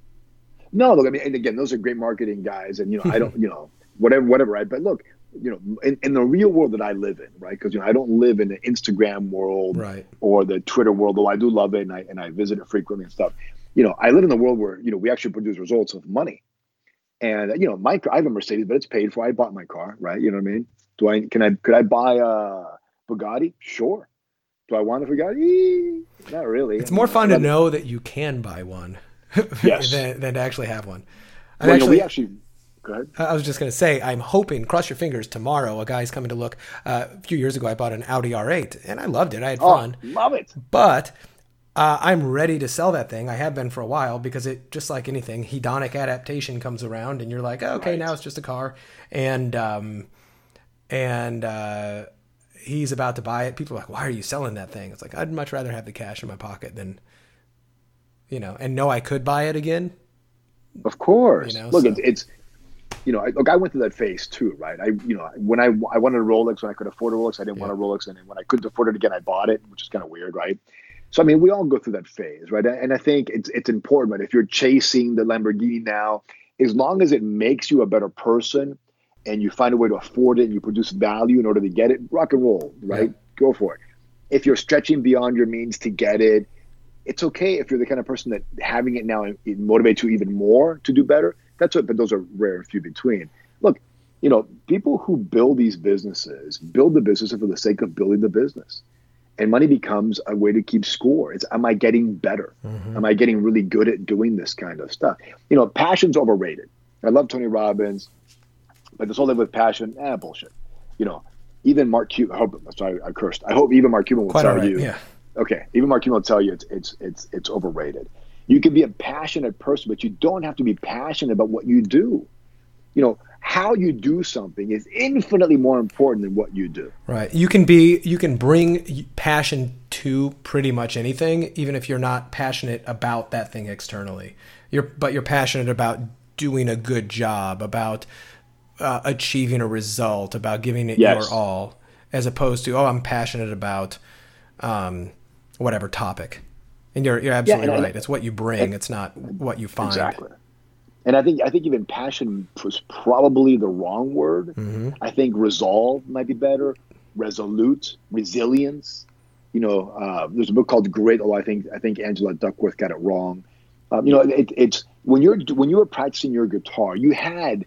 No, look, I mean, and again, those are great marketing guys, and you know, I don't, you know, whatever, whatever, right? But look, you know, in, in the real world that I live in, right? Because you know, I don't live in the Instagram world Right. or the Twitter world, though I do love it and I and I visit it frequently and stuff. You know, I live in the world where you know we actually produce results with money, and you know, my I have a Mercedes, but it's paid for. I bought my car, right? You know what I mean? Do I can I could I buy a Bugatti? Sure. Do I want a Bugatti? Not really. It's more fun to know that you can buy one Yes. than, than to actually have one. Well, you know, actually, we actually. Go ahead. I was just going to say, I'm hoping, cross your fingers, tomorrow a guy's coming to look. Uh, a few years ago, I bought an Audi R8 and I loved it. I had Oh, fun. love it. But Uh, I'm ready to sell that thing. I have been for a while because it just like anything, hedonic adaptation comes around, and you're like, oh, okay, right. now it's just a car, and um, and uh, he's about to buy it. People are like, why are you selling that thing? It's like I'd much rather have the cash in my pocket than, you know, and know I could buy it again. Of course. You know, look, so. it's, it's you know, I, look, I went through that phase too, right? I, you know, when I I wanted a Rolex when I could afford a Rolex, I didn't yeah. want a Rolex, and when I couldn't afford it again, I bought it, which is kind of weird, right? So I mean, we all go through that phase, right? And I think it's it's important, right? If you're chasing the Lamborghini now, as long as it makes you a better person, and you find a way to afford it, and you produce value in order to get it, rock and roll, right? Yeah. Go for it. If you're stretching beyond your means to get it, it's okay if you're the kind of person that having it now it motivates you even more to do better. That's what, but those are rare and few between. Look, you know, people who build these businesses build the business for the sake of building the business and money becomes a way to keep score. It's am I getting better? Mm-hmm. Am I getting really good at doing this kind of stuff? You know, passion's overrated. I love Tony Robbins, but this whole thing with passion, eh, bullshit. You know, even Mark Cuban. I hope sorry, I cursed. I hope even Mark Cuban will Quite tell right, you. Yeah. Okay, even Mark Cuban will tell you it's it's it's it's overrated. You can be a passionate person, but you don't have to be passionate about what you do. You know, how you do something is infinitely more important than what you do. Right. You can be you can bring passion to pretty much anything even if you're not passionate about that thing externally. You're but you're passionate about doing a good job, about uh, achieving a result, about giving it yes. your all as opposed to oh I'm passionate about um, whatever topic. And you're you're absolutely yeah, right. it's what you bring, it's not what you find. Exactly and I think I think even passion was probably the wrong word. Mm-hmm. I think resolve might be better. Resolute, resilience. You know, uh, there's a book called Grit. Oh, I think I think Angela Duckworth got it wrong. Um, you know, it, it's when you're when you were practicing your guitar, you had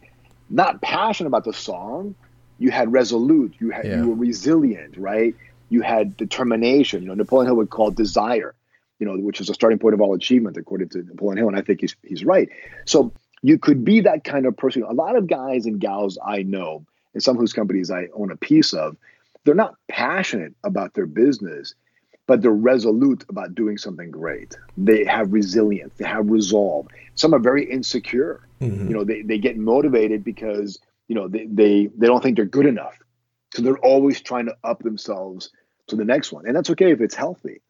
not passion about the song, you had resolute, you had yeah. you were resilient, right? You had determination. You know, Napoleon Hill would call desire. You know, which is a starting point of all achievement, according to Napoleon Hill, and I think he's he's right. So you could be that kind of person. A lot of guys and gals I know, and some whose companies I own a piece of, they're not passionate about their business, but they're resolute about doing something great. They have resilience, they have resolve. Some are very insecure. Mm-hmm. You know, they, they get motivated because, you know, they, they they don't think they're good enough. So they're always trying to up themselves to the next one. And that's okay if it's healthy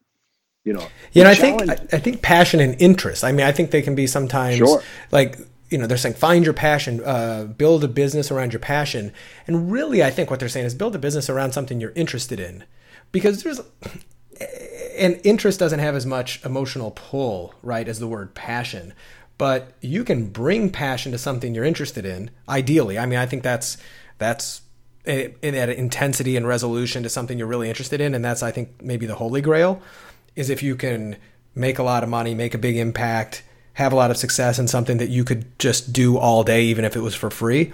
you know. Yeah, and I think I, I, think passion and interest. I mean, I think they can be sometimes sure. like you know they're saying find your passion uh, build a business around your passion and really i think what they're saying is build a business around something you're interested in because there's and interest doesn't have as much emotional pull right as the word passion but you can bring passion to something you're interested in ideally i mean i think that's that's in that intensity and resolution to something you're really interested in and that's i think maybe the holy grail is if you can make a lot of money make a big impact have a lot of success in something that you could just do all day, even if it was for free.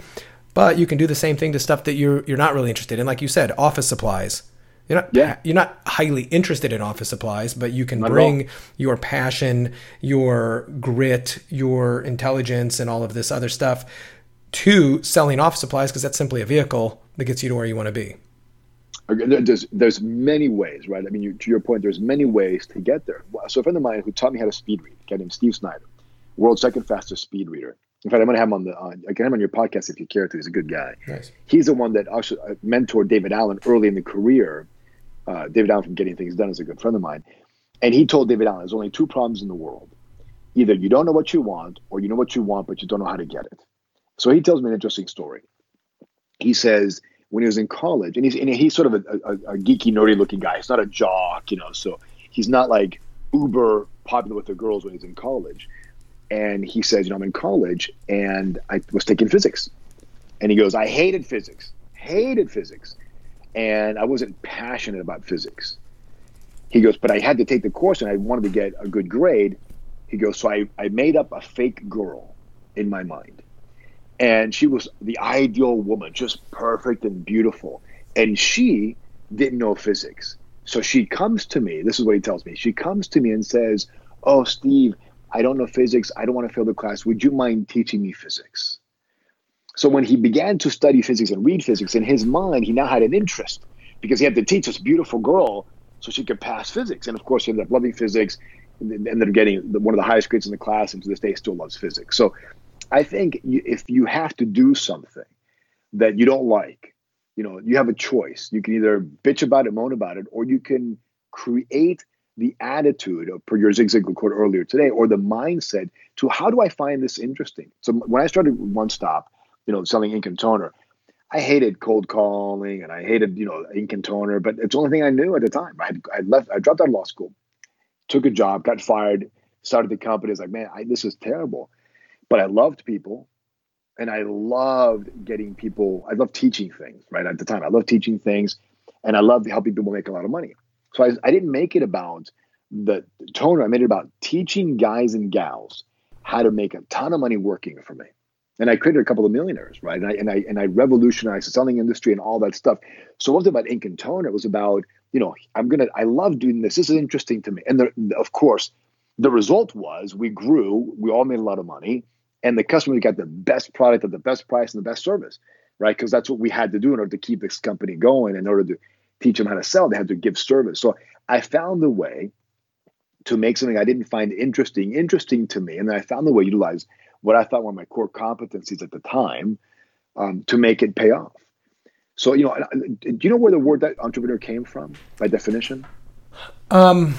But you can do the same thing to stuff that you're you're not really interested in, like you said, office supplies. You're not yeah. you're not highly interested in office supplies, but you can not bring your passion, your grit, your intelligence, and all of this other stuff to selling office supplies because that's simply a vehicle that gets you to where you want to be. There's there's many ways, right? I mean, you, to your point, there's many ways to get there. So a friend of mine who taught me how to speed read, a guy named Steve Snyder, world's second fastest speed reader. In fact, I'm going to have him on the. Uh, I can have him on your podcast if you care to. He's a good guy. Nice. He's the one that actually uh, mentored David Allen early in the career. Uh, David Allen from Getting Things Done is a good friend of mine, and he told David Allen, "There's only two problems in the world: either you don't know what you want, or you know what you want but you don't know how to get it." So he tells me an interesting story. He says when he was in college, and he's and he's sort of a, a, a geeky, nerdy looking guy. He's not a jock, you know. So he's not like uber popular with the girls when he's in college and he says, you know, I'm in college and I was taking physics. And he goes, I hated physics, hated physics. And I wasn't passionate about physics. He goes, but I had to take the course and I wanted to get a good grade. He goes, so I, I made up a fake girl in my mind. And she was the ideal woman, just perfect and beautiful. And she didn't know physics. So she comes to me. This is what he tells me. She comes to me and says, Oh, Steve, I don't know physics. I don't want to fail the class. Would you mind teaching me physics? So when he began to study physics and read physics, in his mind, he now had an interest because he had to teach this beautiful girl so she could pass physics. And of course, he ended up loving physics and ended up getting one of the highest grades in the class, and to this day still loves physics. So I think if you have to do something that you don't like, you know, you have a choice. You can either bitch about it, moan about it, or you can create the attitude of per your Zig Ziglar quote earlier today, or the mindset to how do I find this interesting? So when I started One Stop, you know, selling ink and toner, I hated cold calling and I hated, you know, ink and toner, but it's the only thing I knew at the time. I had, I left, I dropped out of law school, took a job, got fired, started the company. It's like, man, I, this is terrible. But I loved people and I loved getting people, I loved teaching things, right? At the time, I loved teaching things and I loved helping people make a lot of money. So I, I didn't make it about the toner. I made it about teaching guys and gals how to make a ton of money working for me. And I created a couple of millionaires, right? And I and I and I revolutionized the selling industry and all that stuff. So it wasn't about ink and toner. It was about, you know, I'm gonna I love doing this. This is interesting to me. And the, of course, the result was we grew, we all made a lot of money, and the customer got the best product at the best price and the best service, right? Because that's what we had to do in order to keep this company going, in order to teach them how to sell, they had to give service. So I found the way to make something I didn't find interesting interesting to me, and then I found the way to utilize what I thought were my core competencies at the time um, to make it pay off. So you know, do you know where the word that entrepreneur came from by definition? Um,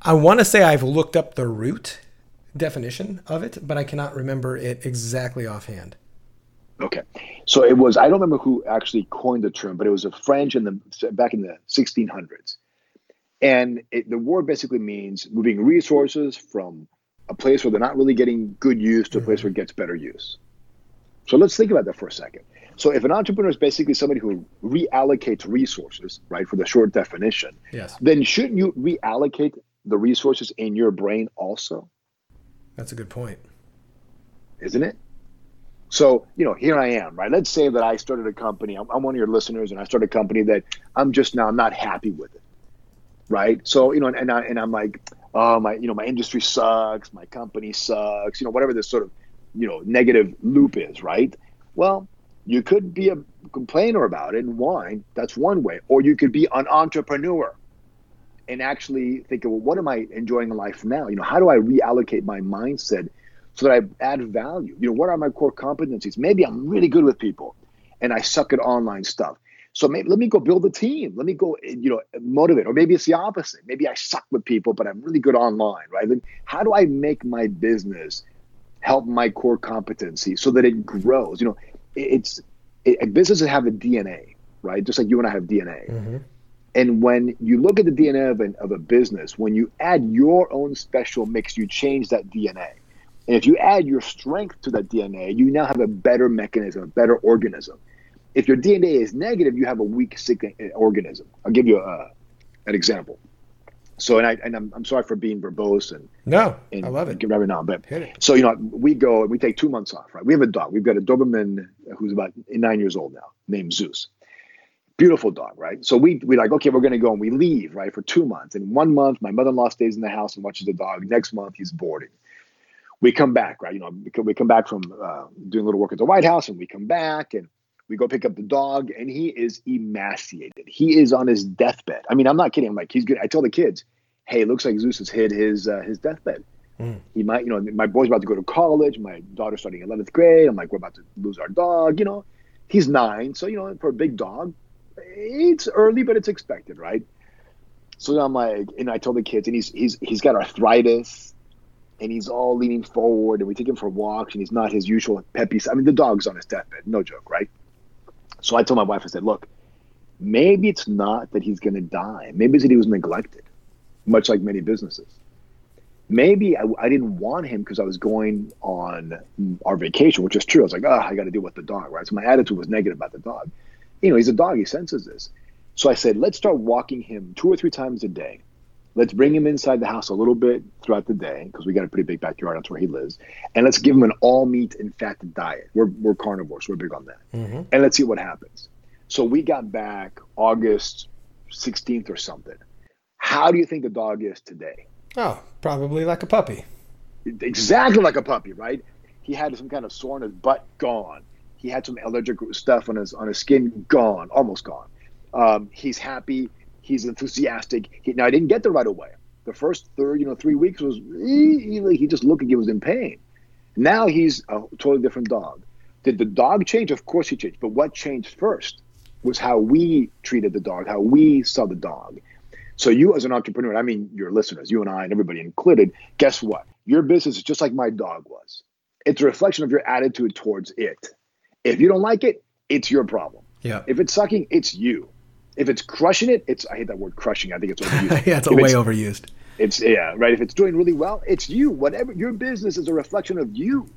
I want to say I've looked up the root definition of it, but I cannot remember it exactly offhand. Okay, so it was I don't remember who actually coined the term, but it was a French in the back in the 1600s, and it, the word basically means moving resources from a place where they're not really getting good use to a place mm-hmm. where it gets better use. So let's think about that for a second. So if an entrepreneur is basically somebody who reallocates resources, right, for the short definition, yes. then shouldn't you reallocate the resources in your brain also? That's a good point. Isn't it? So, you know, here I am, right? Let's say that I started a company. I'm, I'm one of your listeners, and I started a company that I'm just now not happy with it, right? So, you know, and, and, I, and I'm like, oh, my, you know, my industry sucks, my company sucks, you know, whatever this sort of, you know, negative loop is, right? Well, you could be a complainer about it and whine. That's one way. Or you could be an entrepreneur and actually think, well, what am I enjoying in life now? You know, how do I reallocate my mindset so that I add value. You know, what are my core competencies? Maybe I'm really good with people and I suck at online stuff. So maybe let me go build a team. Let me go, you know, motivate. Or maybe it's the opposite. Maybe I suck with people, but I'm really good online, right? Then how do I make my business help my core competency so that it grows? You know, it's it, businesses have a DNA, right? Just like you and I have DNA. Mm-hmm. And when you look at the DNA of, an, of a business, when you add your own special mix, you change that DNA. And if you add your strength to that DNA, you now have a better mechanism, a better organism. If your DNA is negative, you have a weak, sick uh, organism. I'll give you a, an example. So, and I and I'm, I'm sorry for being verbose and no, and, I love it. Every now but so you know, we go and we take two months off, right? We have a dog. We've got a Doberman who's about nine years old now, named Zeus. Beautiful dog, right? So we we like okay, we're gonna go and we leave, right, for two months. And one month, my mother-in-law stays in the house and watches the dog. Next month, he's boarding we come back, right? You know, we come back from uh, doing a little work at the White House, and we come back and we go pick up the dog, and he is emaciated. He is on his deathbed. I mean, I'm not kidding. I'm like, he's good. I tell the kids, hey, it looks like Zeus has hit his uh, his deathbed. Mm. He might, you know, my boy's about to go to college. My daughter's starting 11th grade. I'm like, we're about to lose our dog. You know, he's nine, so you know, for a big dog, it's early, but it's expected, right? So I'm like, and I told the kids, and he's he's he's got arthritis and he's all leaning forward, and we take him for walks, and he's not his usual peppy. I mean, the dog's on his deathbed, no joke, right? So I told my wife, I said, look, maybe it's not that he's going to die. Maybe it's that he was neglected, much like many businesses. Maybe I, I didn't want him because I was going on our vacation, which is true. I was like, oh, I got to deal with the dog, right? So my attitude was negative about the dog. You know, he's a dog, he senses this. So I said, let's start walking him two or three times a day Let's bring him inside the house a little bit throughout the day because we got a pretty big backyard. That's where he lives. And let's give him an all meat and fat diet. We're, we're carnivores. We're big on that. Mm-hmm. And let's see what happens. So we got back August 16th or something. How do you think the dog is today? Oh, probably like a puppy. Exactly like a puppy, right? He had some kind of sore in his butt, gone. He had some allergic stuff on his on his skin, gone, almost gone. Um, he's happy He's enthusiastic. He, now I didn't get there right away. The first third, you know, three weeks was he, he just looked like he was in pain. Now he's a totally different dog. Did the dog change? Of course he changed. But what changed first was how we treated the dog, how we saw the dog. So you as an entrepreneur, I mean your listeners, you and I and everybody included, guess what? Your business is just like my dog was. It's a reflection of your attitude towards it. If you don't like it, it's your problem. Yeah. If it's sucking, it's you. If it's crushing it, it's I hate that word crushing. I think it's overused. yeah, it's way it's, overused. It's yeah, right. If it's doing really well, it's you. Whatever your business is a reflection of you.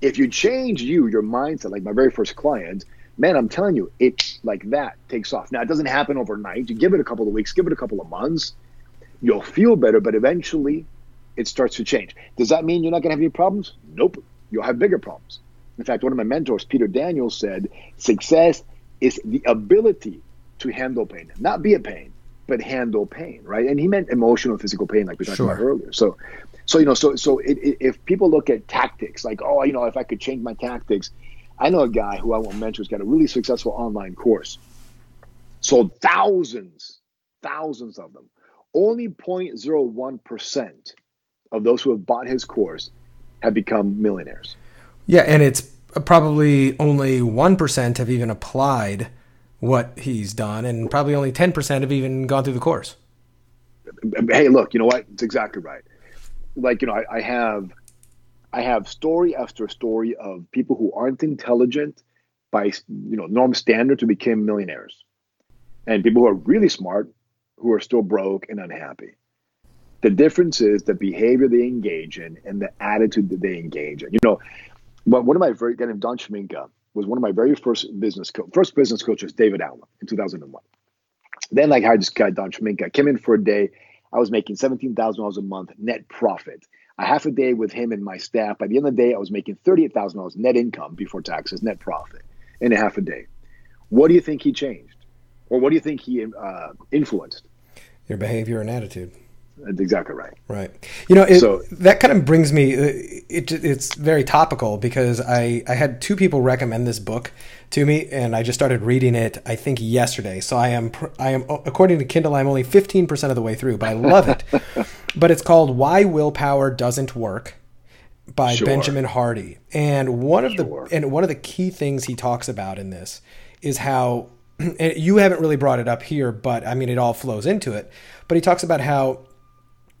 If you change you, your mindset, like my very first client, man, I'm telling you, it's like that takes off. Now it doesn't happen overnight. You give it a couple of weeks, give it a couple of months, you'll feel better, but eventually it starts to change. Does that mean you're not gonna have any problems? Nope. You'll have bigger problems. In fact, one of my mentors, Peter Daniels, said success is the ability to handle pain, not be a pain, but handle pain, right? And he meant emotional, physical pain, like we talked Sure. about earlier. So, so you know, so so it, it, if people look at tactics, like oh, you know, if I could change my tactics, I know a guy who I won't mention who's got a really successful online course, sold thousands, thousands of them. Only 0.01 percent of those who have bought his course have become millionaires. Yeah, and it's probably only 1% have even applied what he's done, and probably only 10% have even gone through the course. hey look you know what? It's exactly right. Like you know I, I have i have story after story of people who aren't intelligent by you know norm standards who became millionaires and people who are really smart who are still broke and unhappy. The difference is the behavior they engage in and the attitude that they engage in. You know but one of my very guy named don Schminka was one of my very first business co- first business coaches david allen in 2001 then I hired this guy, Don Schminka. Came in for a day. I was making $17,000 a month net profit. A half a day with him and my staff. By the end of the day, I was making $38,000 net income before taxes, net profit in a half a day. What do you think he changed? Or what do you think he uh, influenced? Your behavior and attitude. That's exactly right. Right. You know, it, So- that kind of brings me. uh, It, it's very topical because I I had two people recommend this book to me, and I just started reading it. I think yesterday. So I am I am according to Kindle, I'm only fifteen percent of the way through, but I love it. but it's called Why Willpower Doesn't Work by Sure. Benjamin Hardy. And one of Sure. the and one of the key things he talks about in this is how and you haven't really brought it up here, but I mean it all flows into it. But he talks about how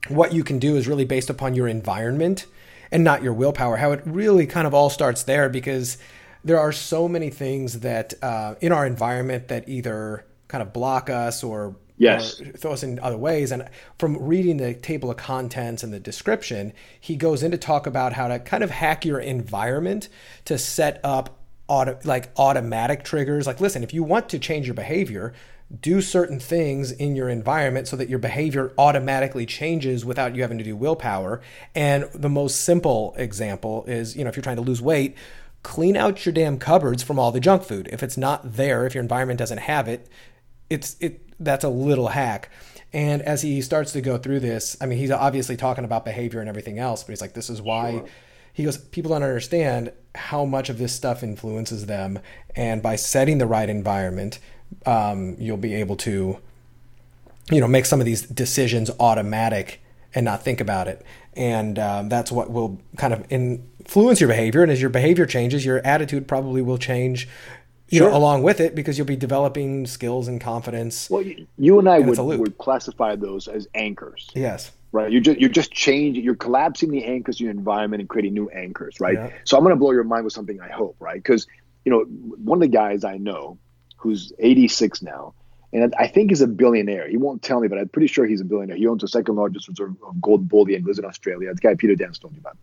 what you can do is really based upon your environment and not your willpower. How it really kind of all starts there because there are so many things that uh, in our environment that either kind of block us or Yes. or throw us in other ways. And from reading the table of contents and the description, he goes in to talk about how to kind of hack your environment to set up auto, like automatic triggers. Like, listen, if you want to change your behavior, do certain things in your environment so that your behavior automatically changes without you having to do willpower. And the most simple example is, you know, if you're trying to lose weight, clean out your damn cupboards from all the junk food. If it's not there, if your environment doesn't have it, it's it that's a little hack. And as he starts to go through this, I mean, he's obviously talking about behavior and everything else, but he's like, this is why he goes, people don't understand how much of this stuff influences them. And by setting the right environment, um, you'll be able to, you know, make some of these decisions automatic and not think about it. And um, that's what will kind of influence your behavior. And as your behavior changes, your attitude probably will change, you Sure. know, along with it because you'll be developing skills and confidence. Well, you, you and I And would, it's a loop. would classify those as anchors. Yes. right? You're just you're just changing, you're collapsing the anchors in your environment and creating new anchors, right? Yeah. So I'm going to blow your mind with something I hope, right? Because you know one of the guys I know who's 86 now, and I think he's a billionaire. He won't tell me, but I'm pretty sure he's a billionaire. He owns the second largest reserve of gold bullion, lives in Australia. The guy Peter Daniels told me about.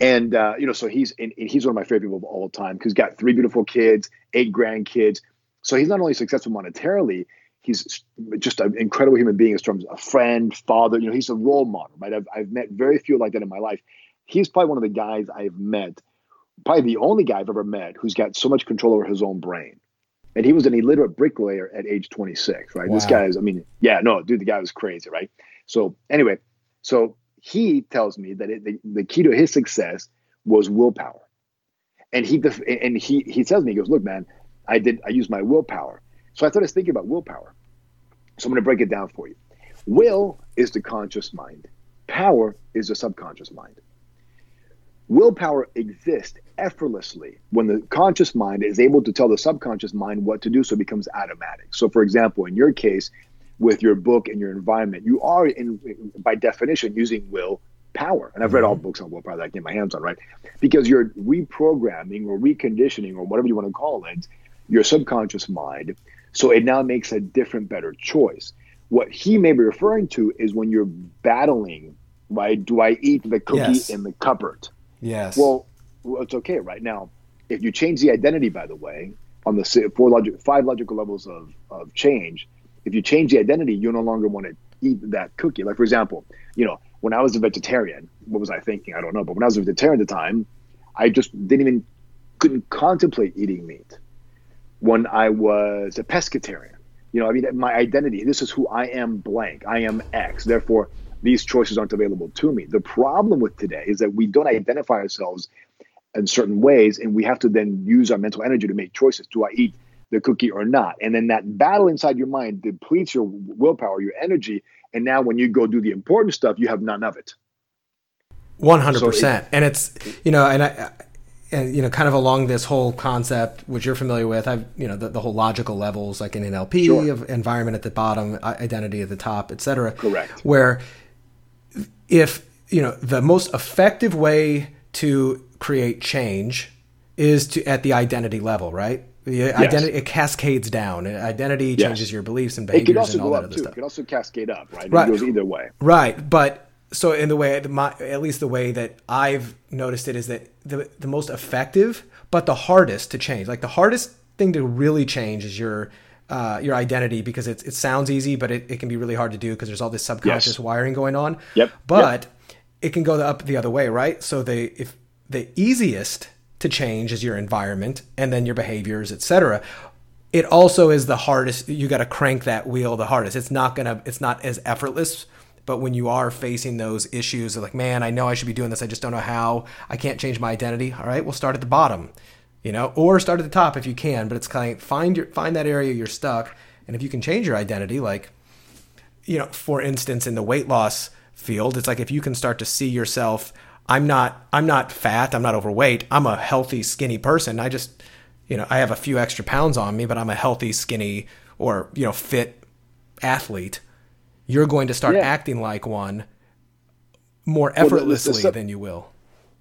And uh, you know, so he's and, and he's one of my favorite people of all time he's got three beautiful kids, eight grandkids. So he's not only successful monetarily, he's just an incredible human being in terms a friend, father. You know, he's a role model, right? I've, I've met very few like that in my life. He's probably one of the guys I've met, probably the only guy I've ever met who's got so much control over his own brain. And he was an illiterate bricklayer at age 26, right? This Wow. guy is, I mean, yeah, no, dude, the guy was crazy, right? So anyway, so he tells me that it, the, the key to his success was willpower. And he def- and he he tells me, he goes, look, man, I did I used my willpower. So I started thinking about willpower. So I'm going to break it down for you. Will is the conscious mind. Power is the subconscious mind. Willpower exists effortlessly when the conscious mind is able to tell the subconscious mind what to do, so it becomes automatic. So, for example, in your case, with your book and your environment, you are, in by definition, using will power. And I've read all mm-hmm. books on willpower that I can get my hands on, right? Because you're reprogramming or reconditioning or whatever you want to call it, your subconscious mind. So it now makes a different, better choice. What he may be referring to is when you're battling, right? Do I eat the cookie yes. in the cupboard? Yes. Well, it's okay right now. If you change the identity, by the way, on the four logic, five logical levels of, of change, if you change the identity, you no longer want to eat that cookie. Like, for example, you know, when I was a vegetarian, what was I thinking? I don't know. But when I was a vegetarian at the time, I just didn't even, couldn't contemplate eating meat. When I was a pescatarian, you know, I mean, my identity, this is who I am blank. I am X. Therefore, these choices aren't available to me. The problem with today is that we don't identify ourselves in certain ways, and we have to then use our mental energy to make choices. Do I eat the cookie or not? And then that battle inside your mind depletes your willpower, your energy, and now when you go do the important stuff, you have none of it. One hundred percent, and it's you know, and I, and you know, kind of along this whole concept, which you're familiar with, I've you know the, the whole logical levels, like in NLP, sure. of environment at the bottom, identity at the top, etc. Correct. Where if you know the most effective way to create change is to at the identity level, right? The yes. identity it cascades down. Identity yes. changes your beliefs and behaviors and all that other too. stuff. It can also cascade up, right? right. It goes either way. Right, but so in the way, my, at least the way that I've noticed it is that the the most effective, but the hardest to change. Like the hardest thing to really change is your uh, your identity because it, it sounds easy, but it, it can be really hard to do because there's all this subconscious yes. wiring going on. Yep. But yep. it can go up the other way, right? So the if the easiest to change is your environment and then your behaviors, etc. It also is the hardest. You got to crank that wheel the hardest. It's not gonna. It's not as effortless. But when you are facing those issues, like, man, I know I should be doing this. I just don't know how. I can't change my identity. All right, we'll start at the bottom you know, or start at the top if you can. But it's kind of find your find that area you're stuck, and if you can change your identity, like, you know, for instance, in the weight loss field, it's like if you can start to see yourself, I'm not I'm not fat, I'm not overweight, I'm a healthy, skinny person. I just, you know, I have a few extra pounds on me, but I'm a healthy, skinny, or you know, fit athlete. You're going to start yeah. acting like one more effortlessly well, the, the, the, than you will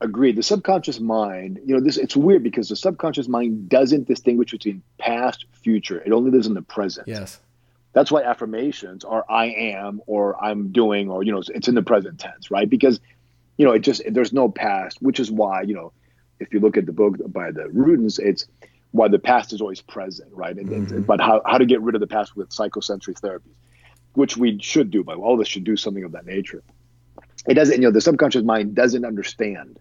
Agreed. The subconscious mind, you know, this it's weird because the subconscious mind doesn't distinguish between past, future. It only lives in the present. Yes. That's why affirmations are I am or I'm doing or you know it's in the present tense, right? Because you know, it just there's no past, which is why, you know, if you look at the book by the Rudens, it's why the past is always present, right? And, mm-hmm. and, but how, how to get rid of the past with psychosensory therapies, which we should do, but all of us should do something of that nature. It doesn't, you know, the subconscious mind doesn't understand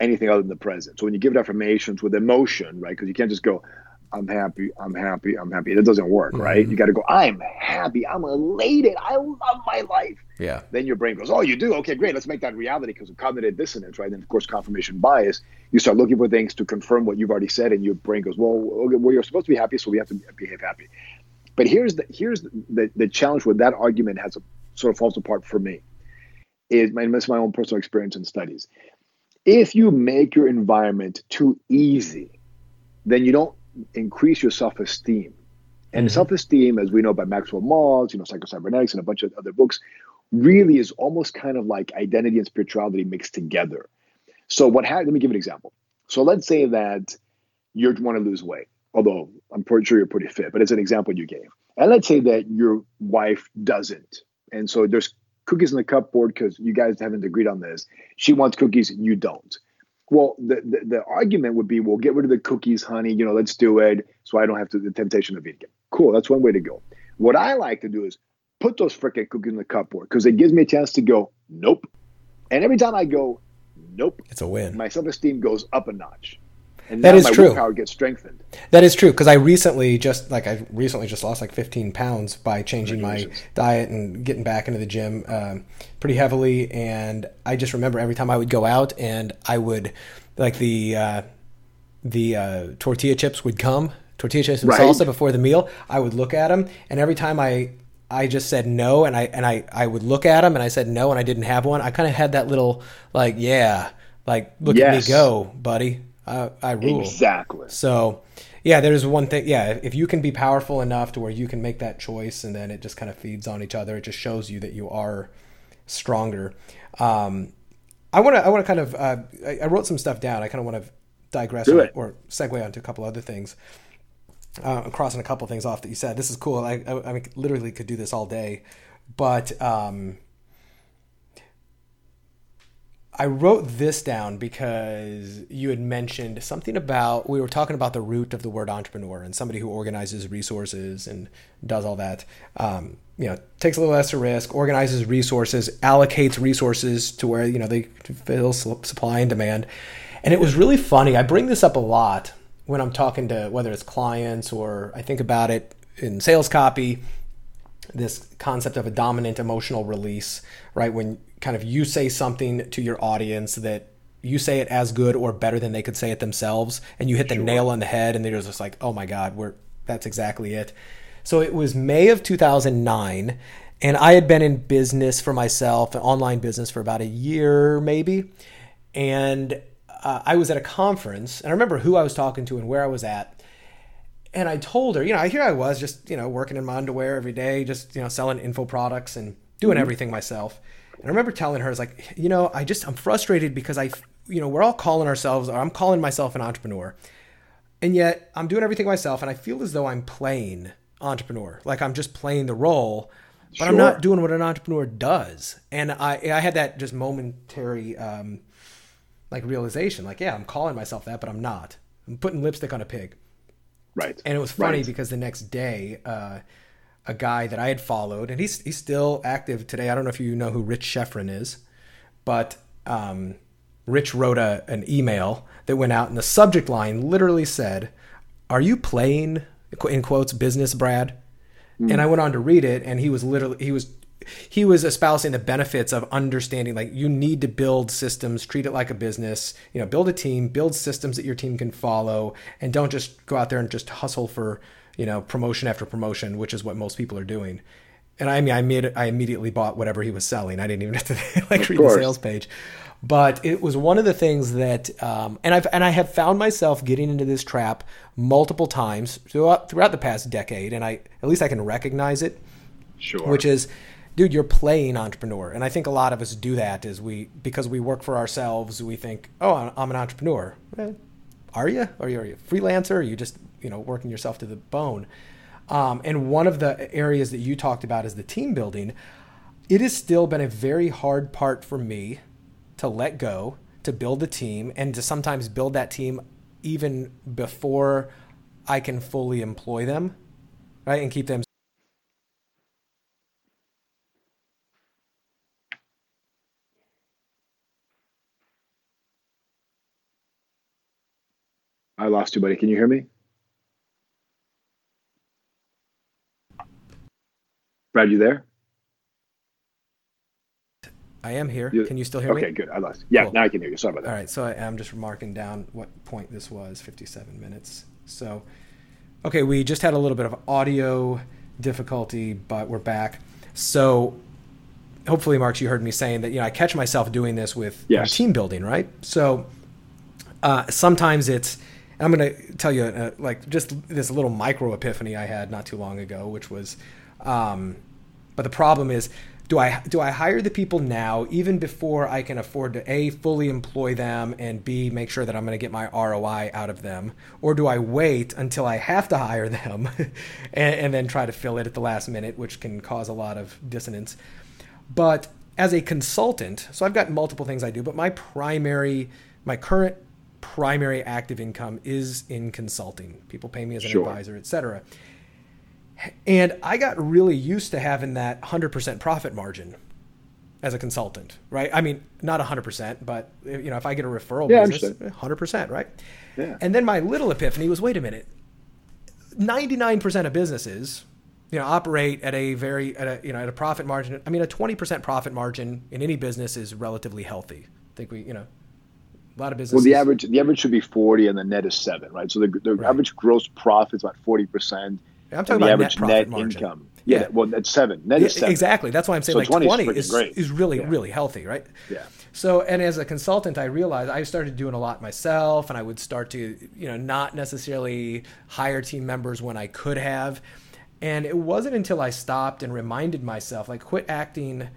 anything other than the present. So when you give it affirmations with emotion, right? Because you can't just go, I'm happy, I'm happy, I'm happy. It doesn't work, mm-hmm. right? You got to go, I'm happy, I'm elated, I love my life. Yeah. Then your brain goes, Oh, you do? Okay, great. Let's make that reality because of cognitive dissonance, right? And of course, confirmation bias. You start looking for things to confirm what you've already said, and your brain goes, Well, okay, well, you're supposed to be happy, so we have to behave happy. But here's the here's the, the, challenge where that argument has a, sort of falls apart for me. Is my, my own personal experience and studies if you make your environment too easy, then you don't increase your self esteem. And mm-hmm. self esteem, as we know by Maxwell Maltz, you know, psychocybernetics, and a bunch of other books, really is almost kind of like identity and spirituality mixed together. So, what happened? Let me give an example. So, let's say that you want to lose weight, although I'm pretty sure you're pretty fit, but it's an example you gave. And let's say that your wife doesn't. And so there's cookies in the cupboard because you guys haven't agreed on this. She wants cookies, you don't. Well, the, the, the argument would be, well, get rid of the cookies, honey. You know, let's do it so I don't have to, the temptation of eating it. Cool, that's one way to go. What I like to do is put those frickin' cookies in the cupboard because it gives me a chance to go, nope. And every time I go, nope, it's a win. My self esteem goes up a notch and that is my true. willpower gets strengthened. That is true because I recently just like I recently just lost like 15 pounds by changing my diet and getting back into the gym um, pretty heavily. And I just remember every time I would go out and I would like the uh, the uh, tortilla chips would come, tortilla chips and right. salsa before the meal. I would look at them, and every time I I just said no, and I and I I would look at them and I said no, and I didn't have one. I kind of had that little like, yeah, like look yes. at me go, buddy. I, I rule exactly. So, yeah, there's one thing. Yeah, if you can be powerful enough to where you can make that choice, and then it just kind of feeds on each other. It just shows you that you are stronger. Um, I want to. I want to kind of. Uh, I, I, wrote some stuff down. I kind of want to digress or, or, segue onto a couple other things. Uh, I'm crossing a couple things off that you said. This is cool. I, I, I literally could do this all day, but um, I wrote this down because you had mentioned something about we were talking about the root of the word entrepreneur and somebody who organizes resources and does all that. Um, you know, takes a little less risk, organizes resources, allocates resources to where you know they fill supply and demand. And it was really funny. I bring this up a lot when I'm talking to whether it's clients or I think about it in sales copy. This concept of a dominant emotional release, right? When kind of you say something to your audience that you say it as good or better than they could say it themselves and you hit the sure. nail on the head and they're just like oh my god we're that's exactly it so it was may of 2009 and i had been in business for myself an online business for about a year maybe and uh, i was at a conference and i remember who i was talking to and where i was at and i told her you know here i was just you know working in my underwear every day just you know selling info products and doing mm-hmm. everything myself and I remember telling her, I was like, you know, I just, I'm frustrated because I, you know, we're all calling ourselves, or I'm calling myself an entrepreneur. And yet I'm doing everything myself. And I feel as though I'm playing entrepreneur. Like I'm just playing the role, but sure. I'm not doing what an entrepreneur does. And I, I had that just momentary, um, like realization, like, yeah, I'm calling myself that, but I'm not. I'm putting lipstick on a pig. Right. And it was funny right. because the next day, uh, a guy that I had followed, and he's he's still active today. I don't know if you know who Rich Schefren is, but um, Rich wrote a, an email that went out, and the subject line literally said, "Are you playing in quotes business, Brad?" Mm. And I went on to read it, and he was literally he was he was espousing the benefits of understanding like you need to build systems treat it like a business you know build a team build systems that your team can follow and don't just go out there and just hustle for you know, promotion after promotion, which is what most people are doing. And I mean, I made I immediately bought whatever he was selling. I didn't even have to like read the sales page, but it was one of the things that, um, and I've and I have found myself getting into this trap multiple times throughout throughout the past decade, and I at least I can recognize it. Sure. Which is, dude, you're playing entrepreneur, and I think a lot of us do that. Is we because we work for ourselves, we think, oh, I'm an entrepreneur. Eh, are you? Are you, are you a freelancer? Are you just you know working yourself to the bone. Um, and one of the areas that you talked about is the team building. It has still been a very hard part for me to let go, to build a team, and to sometimes build that team even before I can fully employ them, right, and keep them. I lost you, buddy. Can you hear me? Brad, you there? I am here. You, can you still hear okay, me? Okay, good. I lost. Yeah, cool. now I can hear you. Sorry about that. All right, so I am just marking down what point this was. Fifty-seven minutes. So, okay, we just had a little bit of audio difficulty, but we're back. So, hopefully, Marx, you heard me saying that you know I catch myself doing this with yes. team building, right? So, uh, sometimes it's. I'm going to tell you, uh, like, just this little micro epiphany I had not too long ago, which was um, but the problem is, do I do I hire the people now, even before I can afford to a fully employ them and b make sure that I'm going to get my ROI out of them, or do I wait until I have to hire them, and, and then try to fill it at the last minute, which can cause a lot of dissonance. But as a consultant, so I've got multiple things I do, but my primary, my current primary active income is in consulting. People pay me as an sure. advisor, et cetera. And I got really used to having that 100% profit margin as a consultant, right? I mean, not 100%, but you know, if I get a referral yeah, business, 100%, right? Yeah. And then my little epiphany was, wait a minute. 99% of businesses, you know, operate at a very at a, you know, at a profit margin. I mean, a 20% profit margin in any business is relatively healthy. I think we, you know, a lot of businesses. Well, the average the average should be 40 and the net is 7, right? So the, the right. average gross profit is about 40%. I'm talking about net, profit net margin. income. Yeah, well, that's seven. That is seven. Exactly. That's why I'm saying So like 20 is 20 is, great. is really, Yeah. really healthy, right? Yeah. So, and as a consultant, I realized I started doing a lot myself, and I would start to, you know, not necessarily hire team members when I could have. And it wasn't until I stopped and reminded myself, like, quit acting,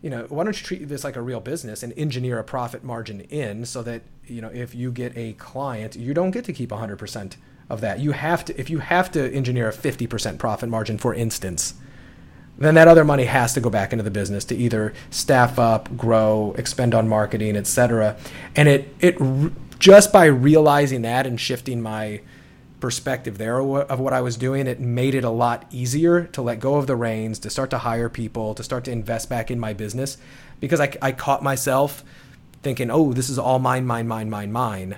you know, why don't you treat this like a real business and engineer a profit margin in so that, you know, if you get a client, you don't get to keep 100% of that. You have to, if you have to engineer a 50% profit margin, for instance, then that other money has to go back into the business to either staff up, grow, expend on marketing, etc. And it it just by realizing that and shifting my perspective there of what- I was doing, it made it a lot easier to let go of the reins, to start to hire people, to start to invest back in my business, because I, I caught myself thinking, oh, this is all mine, mine, mine, mine, mine,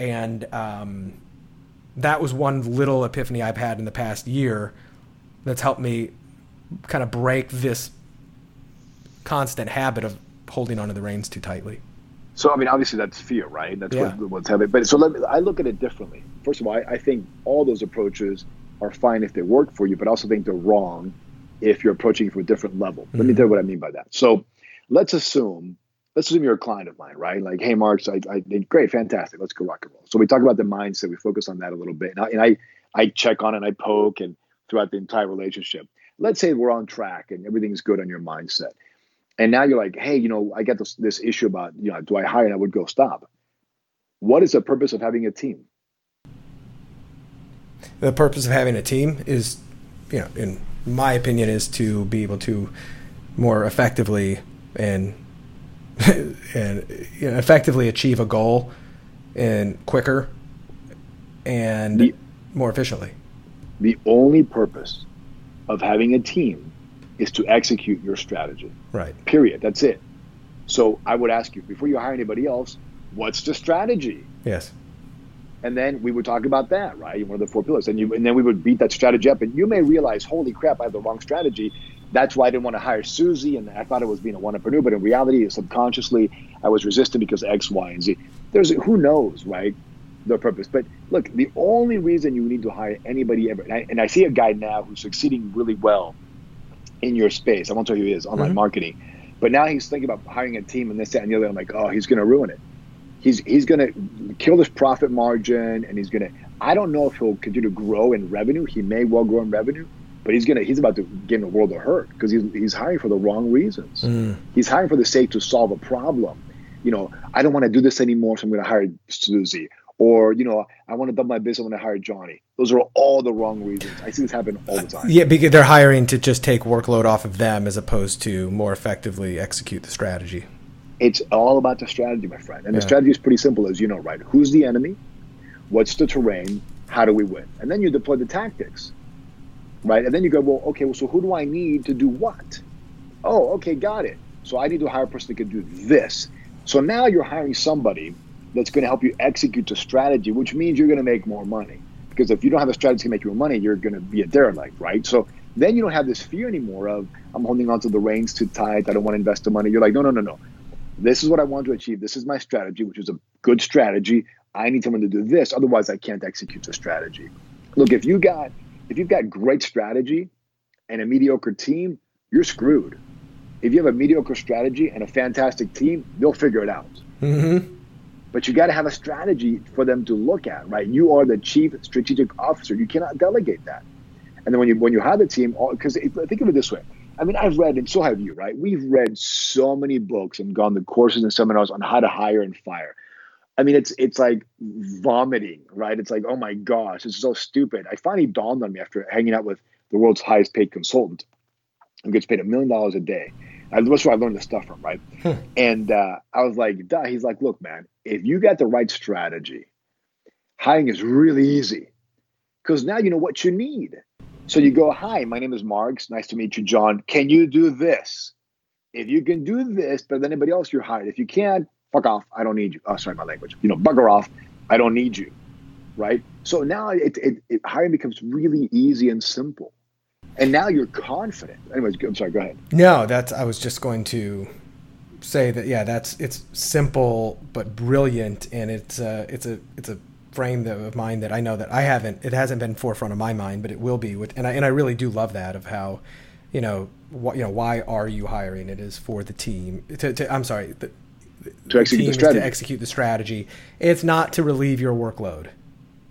and um, that was one little epiphany I've had in the past year that's helped me kind of break this constant habit of holding onto the reins too tightly. So I mean, obviously that's fear, right? That's Yeah. what, what's happening. But so let me, I look at it differently. First of all, I, I think all those approaches are fine if they work for you, but I also think they're wrong if you're approaching it from a different level. Let me mm-hmm. tell you what I mean by that. So let's assume, let's assume you're a client of mine, right? Like, hey, Marx, I, I did great, fantastic. Let's go rock and roll. So we talk about the mindset. We focus on that a little bit, and I, and I, I check on and I poke, and throughout the entire relationship. Let's say we're on track and everything's good on your mindset and now you're like, hey, you know, I got this this issue about, you know, do I hire? And I would go stop. What is the purpose of having a team? The purpose of having a team is, you know, in my opinion, is to be able to more effectively and and you know, effectively achieve a goal and quicker and The- more efficiently. The only purpose of having a team is to execute your strategy. Right. Period. That's it. So I would ask you before you hire anybody else, what's the strategy? Yes. And then we would talk about that, right? One of the four pillars. And you and then we would beat that strategy up. And you may realize, holy crap, I have the wrong strategy. That's why I didn't want to hire Susie and I thought it was being a one entrepreneur, but in reality, subconsciously, I was resistant because X, Y, and Z. There's who knows, right? The purpose. But look, the only reason you need to hire anybody ever, and I, and I see a guy now who's succeeding really well in your space. I won't tell you who he is, online Mhm. marketing. But now he's thinking about hiring a team and this, that, and the other. I'm like, oh, he's going to ruin it. He's he's going to kill this profit margin, and he's going to. I don't know if he'll continue to grow in revenue. He may well grow in revenue, but he's gonna he's about to get in the world of hurt because he's he's hiring for the wrong reasons. Mm. He's hiring for the sake to solve a problem. You know, I don't want to do this anymore, so I'm going to hire Susie. Or you know, I want to double my business. I'm going to hire Johnny. Those are all the wrong reasons. I see this happen all the time. Yeah, because they're hiring to just take workload off of them as opposed to more effectively execute the strategy. It's all about the strategy, my friend. And the strategy is pretty simple, as you know, right? Who's the enemy? What's the terrain? How do we win? And then you deploy the tactics, right? And then you go, well, okay, well, so who do I need to do what? Oh, okay, got it. So I need to hire a person that can do this. So now you're hiring somebody that's going to help you execute the strategy, which means you're going to make more money. Because if you don't have a strategy to make you more money, you're going to be a derelict, right? So then you don't have this fear anymore of I'm holding on to the reins too tight. I don't want to invest the money. You're like, no, no, no, no. This is what I want to achieve. This is my strategy, which is a good strategy. I need someone to do this. Otherwise, I can't execute the strategy. Look, if you got if you've got great strategy and a mediocre team, you're screwed. If you have a mediocre strategy and a fantastic team, they'll figure it out. Mm-hmm. But you got to have a strategy for them to look at, right? You are the chief strategic officer. You cannot delegate that. And then when you when you have the team, because think of it this way. I mean, I've read, and so have you, right? We've read so many books and gone to courses and seminars on how to hire and fire. I mean, it's it's like vomiting, right? It's like, oh my gosh, it's so stupid. I finally dawned on me after hanging out with the world's highest paid consultant, who gets paid a million dollars a day. That's where I learned this stuff from, right? Hmm. And uh, I was like, Duh. he's like, look, man, if you got the right strategy, hiring is really easy because now you know what you need. So you go, hi, my name is Marx. Nice to meet you, John. Can you do this? If you can do this better than anybody else, you're hired. If you can't, fuck off. I don't need you. Oh, sorry, my language. You know, bugger off. I don't need you. Right. So now it, it, it hiring becomes really easy and simple. And now you're confident. Anyways, I'm sorry. Go ahead. No, that's. I was just going to say that. Yeah, that's. It's simple but brilliant, and it's. Uh, it's a. It's a frame of mind that I know that I haven't. It hasn't been forefront of my mind, but it will be. With and I and I really do love that of how, you know, what you know, why are you hiring? It is for the team. To, to I'm sorry, the, to execute the strategy. To execute the strategy. It's not to relieve your workload.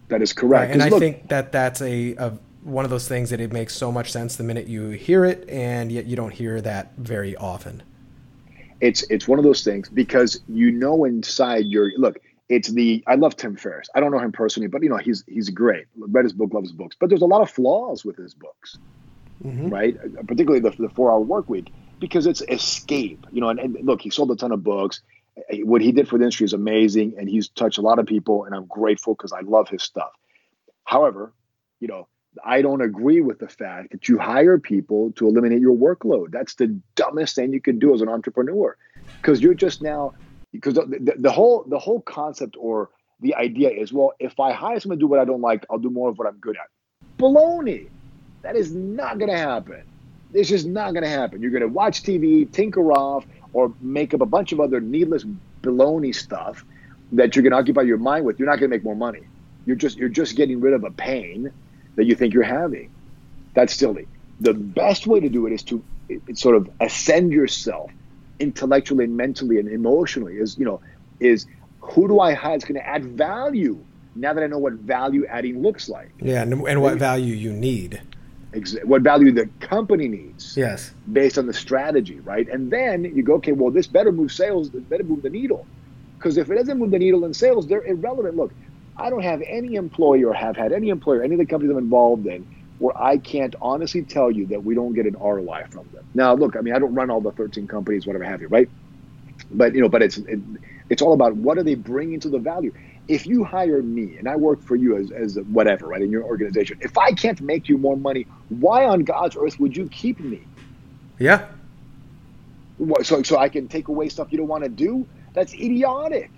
That is correct. Right? And I look, think that that's a, a one of those things that it makes so much sense the minute you hear it, and yet you don't hear that very often. It's it's one of those things because you know inside your look. It's the I love Tim Ferriss. I don't know him personally, but you know he's he's great. Read his book, loves his books, but there's a lot of flaws with his books, mm-hmm. right? Particularly the the four hour work week because it's escape. You know, and, and look, he sold a ton of books what he did for the industry is amazing and he's touched a lot of people and i'm grateful because i love his stuff. However you know i don't agree with the fact that you hire people to eliminate your workload. That's the dumbest thing you can do as an entrepreneur because you're just now because the, the, the, whole the whole concept or the idea is well if i hire someone to do what i don't like i'll do more of what i'm good at. Baloney! That is not going to happen. It's just not going to happen. You're going to watch tv tinker off or make up a bunch of other needless baloney stuff that you're going to occupy your mind with, you're not going to make more money. You're just you're just getting rid of a pain that you think you're having. That's silly. The best way to do it is to sort of ascend yourself intellectually and mentally and emotionally. Is you know is who do I hire that's going to add value now that I know what value adding looks like. Yeah, and, and what value you need what value the company needs. Yes. Based on the strategy, right? And then you go, okay, well, this better move sales, this better move the needle. Because if it doesn't move the needle in sales, they're irrelevant. Look, I don't have any employee or have had any employer, any of the companies I'm involved in, where I can't honestly tell you that we don't get an ROI from them. Now, look, I mean, I don't run all the 13 companies, whatever have you, right? But you know, but it's it, it's all about what are they bringing to the value if you hire me and I work for you as, as whatever, right, in your organization, if I can't make you more money, why on God's earth would you keep me? Yeah. So, so I can take away stuff you don't want to do? That's idiotic.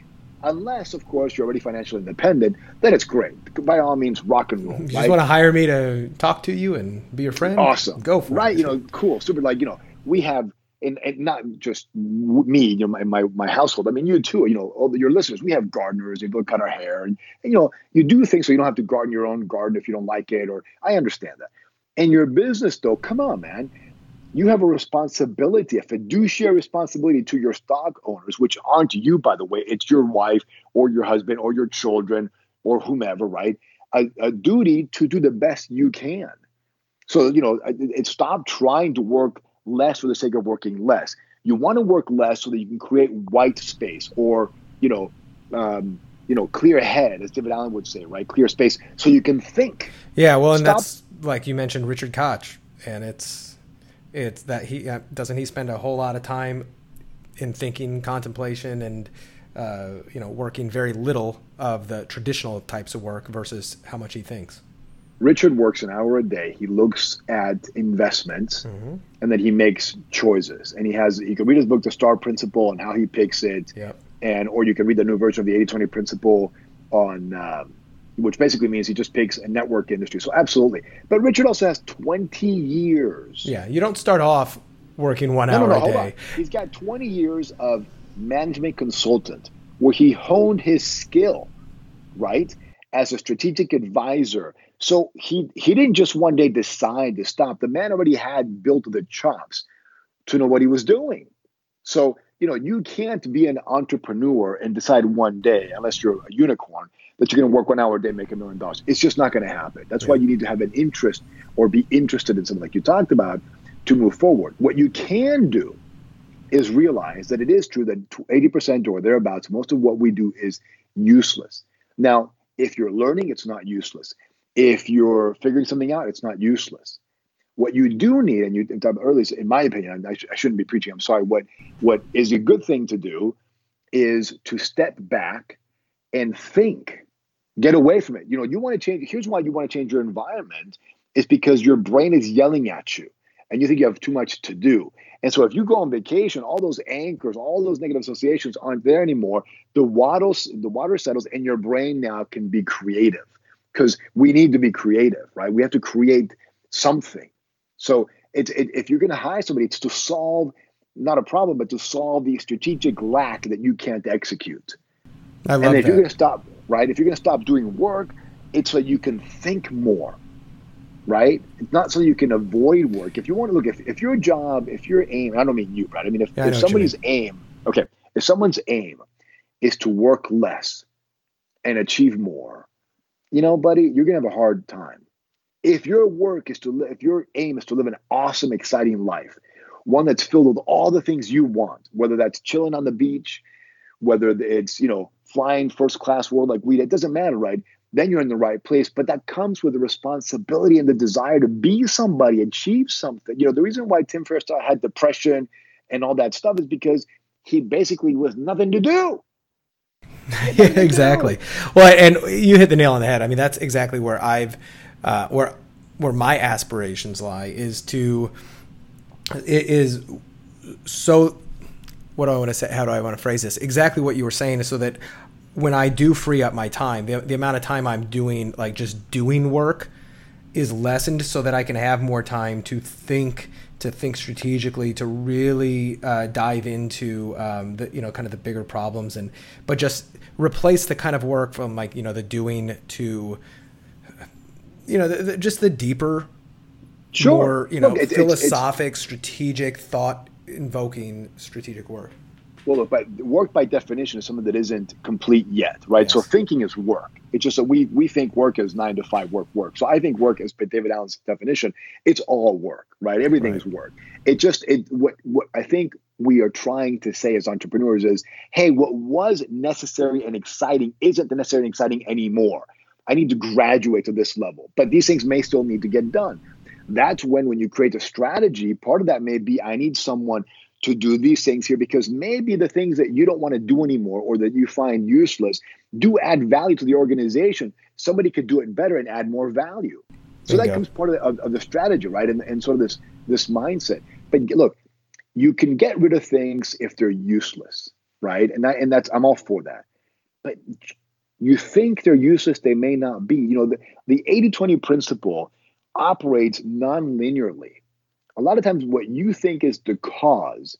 Unless, of course, you're already financially independent, then it's great. By all means, rock and roll. You right? want to hire me to talk to you and be your friend? Awesome. Go for right, it. Right, you know, cool, super. Like, you know, we have and, and not just me, you know, my, my, my household. I mean, you too, you know, all your listeners, we have gardeners, they cut our hair and, and, you know, you do things so you don't have to garden your own garden if you don't like it, or I understand that. And your business though, come on, man, you have a responsibility, a fiduciary responsibility to your stock owners, which aren't you, by the way, it's your wife or your husband or your children or whomever, right? A, a duty to do the best you can. So, you know, it, it, stop trying to work less for the sake of working less. You want to work less so that you can create white space or, you know, um, you know, clear head, as David Allen would say, right? Clear space so you can think. Yeah, well, and Stop. that's like you mentioned Richard Koch, and it's it's that he uh, doesn't he spend a whole lot of time in thinking, contemplation, and uh, you know, working very little of the traditional types of work versus how much he thinks. Richard works an hour a day. He looks at investments mm-hmm. and then he makes choices. And he has you can read his book, The Star Principle, and how he picks it. Yep. And or you can read the new version of the 80-20 principle on um, which basically means he just picks a network industry. So absolutely. But Richard also has 20 years. Yeah, you don't start off working one no, hour no, no, a day. He's got 20 years of management consultant where he honed his skill, right? As a strategic advisor so he he didn't just one day decide to stop. The man already had built the chops to know what he was doing. So you know you can't be an entrepreneur and decide one day, unless you're a unicorn, that you're going to work one hour a day, make a million dollars. It's just not going to happen. That's why you need to have an interest or be interested in something like you talked about to move forward. What you can do is realize that it is true that 80% or thereabouts, most of what we do is useless. Now, if you're learning, it's not useless. If you're figuring something out, it's not useless. What you do need, and you talked earlier, in my opinion, I, sh- I shouldn't be preaching. I'm sorry. What what is a good thing to do is to step back and think, get away from it. You know, you want to change. Here's why you want to change your environment is because your brain is yelling at you, and you think you have too much to do. And so, if you go on vacation, all those anchors, all those negative associations aren't there anymore. The water, the water settles, and your brain now can be creative because we need to be creative, right? We have to create something. So it's it, if you're going to hire somebody, it's to solve not a problem, but to solve the strategic lack that you can't execute. I love and if that. you're going to stop, right? If you're going to stop doing work, it's so you can think more, right? It's not so you can avoid work. If you want to look, if, if your job, if your aim, I don't mean you, right? I mean, if, yeah, if somebody's aim, okay, if someone's aim is to work less and achieve more, you know, buddy, you're going to have a hard time. If your work is to live, if your aim is to live an awesome, exciting life, one that's filled with all the things you want, whether that's chilling on the beach, whether it's, you know, flying first class world like we, did, it doesn't matter, right? Then you're in the right place. But that comes with the responsibility and the desire to be somebody, achieve something. You know, the reason why Tim Ferriss had depression and all that stuff is because he basically was nothing to do. yeah, exactly. Well, and you hit the nail on the head. I mean, that's exactly where I've, uh, where, where my aspirations lie is to, is so what do I want to say? How do I want to phrase this? Exactly what you were saying is so that when I do free up my time, the, the amount of time I'm doing, like just doing work, is lessened so that I can have more time to think, to think strategically, to really uh, dive into um, the, you know, kind of the bigger problems and, but just replace the kind of work from like, you know, the doing to, you know, the, the, just the deeper, sure. more, you know, Look, it's, philosophic, it's, it's, strategic thought invoking strategic work? Well, look, but work by definition is something that isn't complete yet, right? Yes. So thinking is work. It's just that we we think work is nine to five work work. So I think work, as David Allen's definition, it's all work, right? Everything right. is work. It just it what what I think we are trying to say as entrepreneurs is, hey, what was necessary and exciting isn't necessary and exciting anymore. I need to graduate to this level, but these things may still need to get done that's when when you create a strategy part of that may be i need someone to do these things here because maybe the things that you don't want to do anymore or that you find useless do add value to the organization. Somebody could do it better and add more value. So that comes part of the, of, of the strategy right? And, and sort of this this mindset. But look you can get rid of things if they're useless right? And that and that's i'm all for that. But you think they're useless they may not be. You know the, the 80-20 principle operates non-linearly. A lot of times, what you think is the cause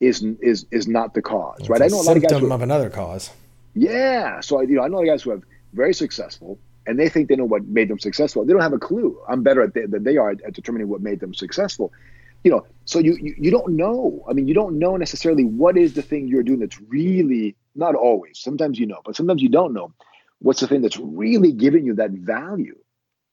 is is is not the cause, it's right? I know a lot of guys who, of another cause. Yeah, so you know, I know a guys who have very successful, and they think they know what made them successful. They don't have a clue. I'm better at the, than they are at, at determining what made them successful. You know, so you, you you don't know. I mean, you don't know necessarily what is the thing you're doing that's really not always. Sometimes you know, but sometimes you don't know. What's the thing that's really giving you that value?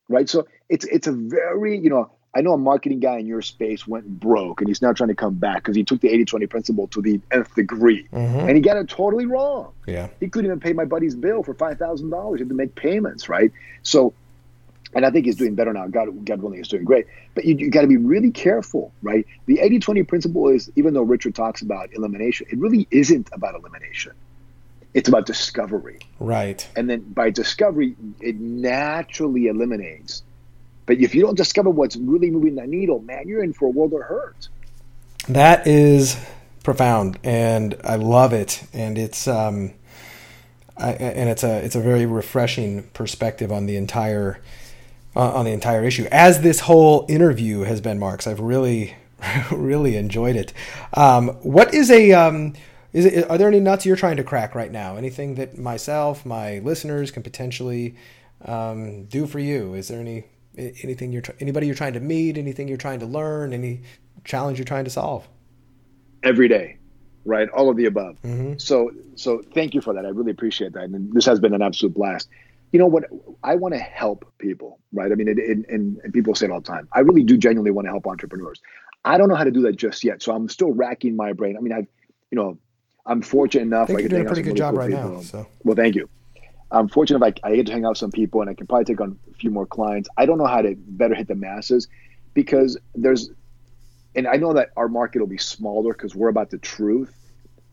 right? So it's it's a very you know I know a marketing guy in your space went broke and he's now trying to come back because he took the 80-20 principle to the nth degree mm-hmm. and he got it totally wrong. Yeah, he couldn't even pay my buddy's bill for five thousand dollars. He had to make payments, right? So. And I think he's doing better now. God, God willing, he's doing great. But you, you got to be really careful, right? The 80 20 principle is, even though Richard talks about elimination, it really isn't about elimination it's about discovery. Right. And then by discovery, it naturally eliminates. But if you don't discover what's really moving the needle, man, you're in for a world of hurt. That is profound, and I love it. And it's um, I, and it's a it's a very refreshing perspective on the entire uh, on the entire issue. As this whole interview has been, Marx, I've really really enjoyed it. Um, what is a um, is it, are there any nuts you're trying to crack right now? Anything that myself, my listeners can potentially um, do for you? Is there any anything you're anybody you're trying to meet? Anything you're trying to learn? Any challenge you're trying to solve? Every day, right? All of the above. Mm-hmm. So so thank you for that. I really appreciate that, and this has been an absolute blast. You know what? I want to help people, right? I mean, it, it, and, and people say it all the time. I really do genuinely want to help entrepreneurs. I don't know how to do that just yet, so I'm still racking my brain. I mean, I've you know I'm fortunate enough. I, think I you're doing a pretty good job right people. now. So. Well, thank you. I'm fortunate I, I get to hang out with some people and I can probably take on a few more clients. I don't know how to better hit the masses because there's, and I know that our market will be smaller because we're about the truth.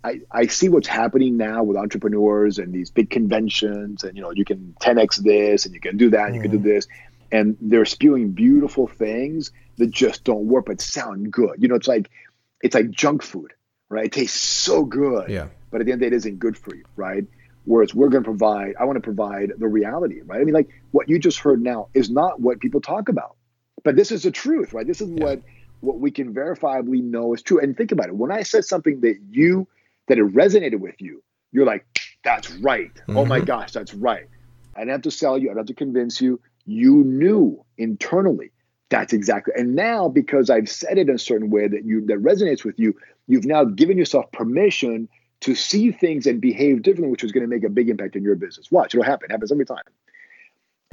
I, I see what's happening now with entrepreneurs and these big conventions and you know you can 10x this and you can do that and mm. you can do mm-hmm. this and they're spewing beautiful things that just don't work but sound good you know it's like it's like junk food right? It tastes so good. Yeah. But at the end of the day, it isn't good for you, right? Whereas we're going to provide, I want to provide the reality, right? I mean, like what you just heard now is not what people talk about, but this is the truth, right? This is yeah. what what we can verifiably know is true. And think about it. When I said something that you that it resonated with you, you're like, that's right. Mm-hmm. Oh my mm-hmm. gosh, that's right. I didn't have to sell you. I didn't have to convince you. You knew internally that's exactly. And now, because I've said it in a certain way that you that resonates with you, you've now given yourself permission to see things and behave differently, which is going to make a big impact in your business. Watch, it'll happen. It happens every time.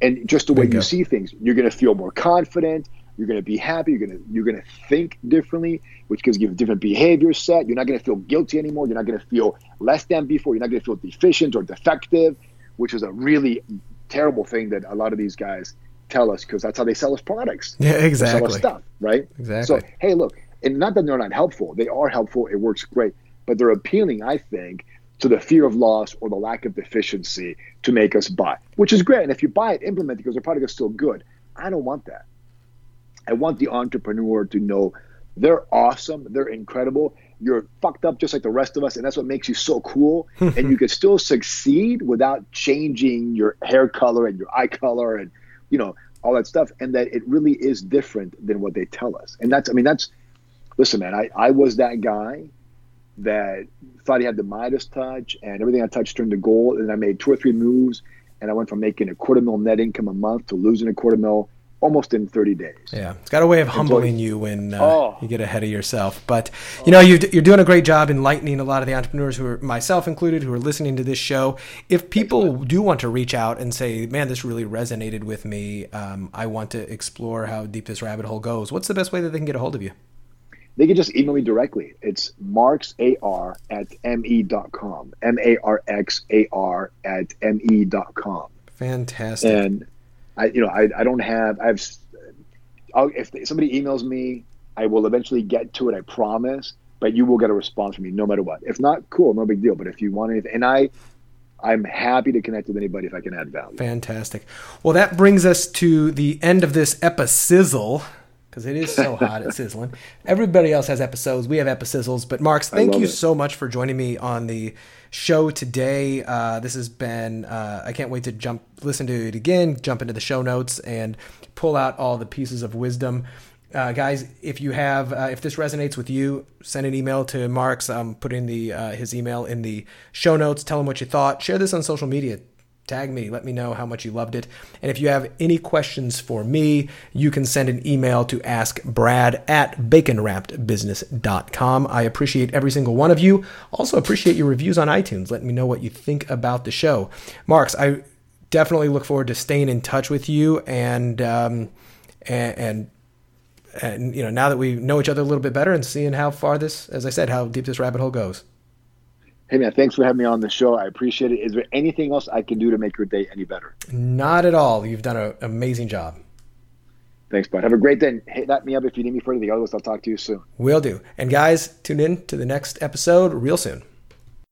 And just the way you, you see things, you're going to feel more confident. You're going to be happy. You're going to you're going to think differently, which gives you a different behavior set. You're not going to feel guilty anymore. You're not going to feel less than before. You're not going to feel deficient or defective, which is a really terrible thing that a lot of these guys tell us because that's how they sell us products. Yeah, exactly. They sell us stuff, right? Exactly. So hey, look, and not that they're not helpful. They are helpful. It works great, but they're appealing, I think, to the fear of loss or the lack of deficiency to make us buy, which is great. And if you buy it, implement it because the product is still good. I don't want that. I want the entrepreneur to know they're awesome, they're incredible. You're fucked up just like the rest of us, and that's what makes you so cool. and you can still succeed without changing your hair color and your eye color and you know all that stuff. And that it really is different than what they tell us. And that's, I mean, that's. Listen, man, I, I was that guy that thought he had the Midas touch, and everything I touched turned to gold. And I made two or three moves, and I went from making a quarter mil net income a month to losing a quarter mil almost in 30 days. Yeah, it's got a way of humbling you when uh, oh. you get ahead of yourself. But you know, you are doing a great job enlightening a lot of the entrepreneurs who are myself included who are listening to this show. If people do want to reach out and say, "Man, this really resonated with me. Um, I want to explore how deep this rabbit hole goes," what's the best way that they can get a hold of you? They can just email me directly. It's marxar at me.com. M A R X A R at me.com. Fantastic. And I, you know, I, I don't have, I have, I'll, if somebody emails me, I will eventually get to it. I promise. But you will get a response from me no matter what. If not, cool, no big deal. But if you want anything, and I, I'm happy to connect with anybody if I can add value. Fantastic. Well, that brings us to the end of this episode because it is so hot it's sizzling. Everybody else has episodes. We have episodes. But Marx, thank you it. so much for joining me on the show today. Uh, this has been, uh, I can't wait to jump, listen to it again, jump into the show notes, and pull out all the pieces of wisdom. Uh, guys, if you have, uh, if this resonates with you, send an email to Marx. I'm putting the uh, his email in the show notes. Tell him what you thought. Share this on social media tag me let me know how much you loved it. And if you have any questions for me you can send an email to ask brad at baconwrappedbusiness.com i appreciate every single one of you. Also appreciate your reviews on itunes. Let me know what you think about the show. Marx i definitely look forward to staying in touch with you and um, and, and and you know now that we know each other a little bit better and seeing how far this as i said how deep this rabbit hole goes Hey man, thanks for having me on the show. I appreciate it. Is there anything else I can do to make your day any better? Not at all. You've done an amazing job. Thanks, bud. Have a great day. Hit that me up if you need me for anything else. I'll talk to you soon. Will do. And guys, tune in to the next episode real soon.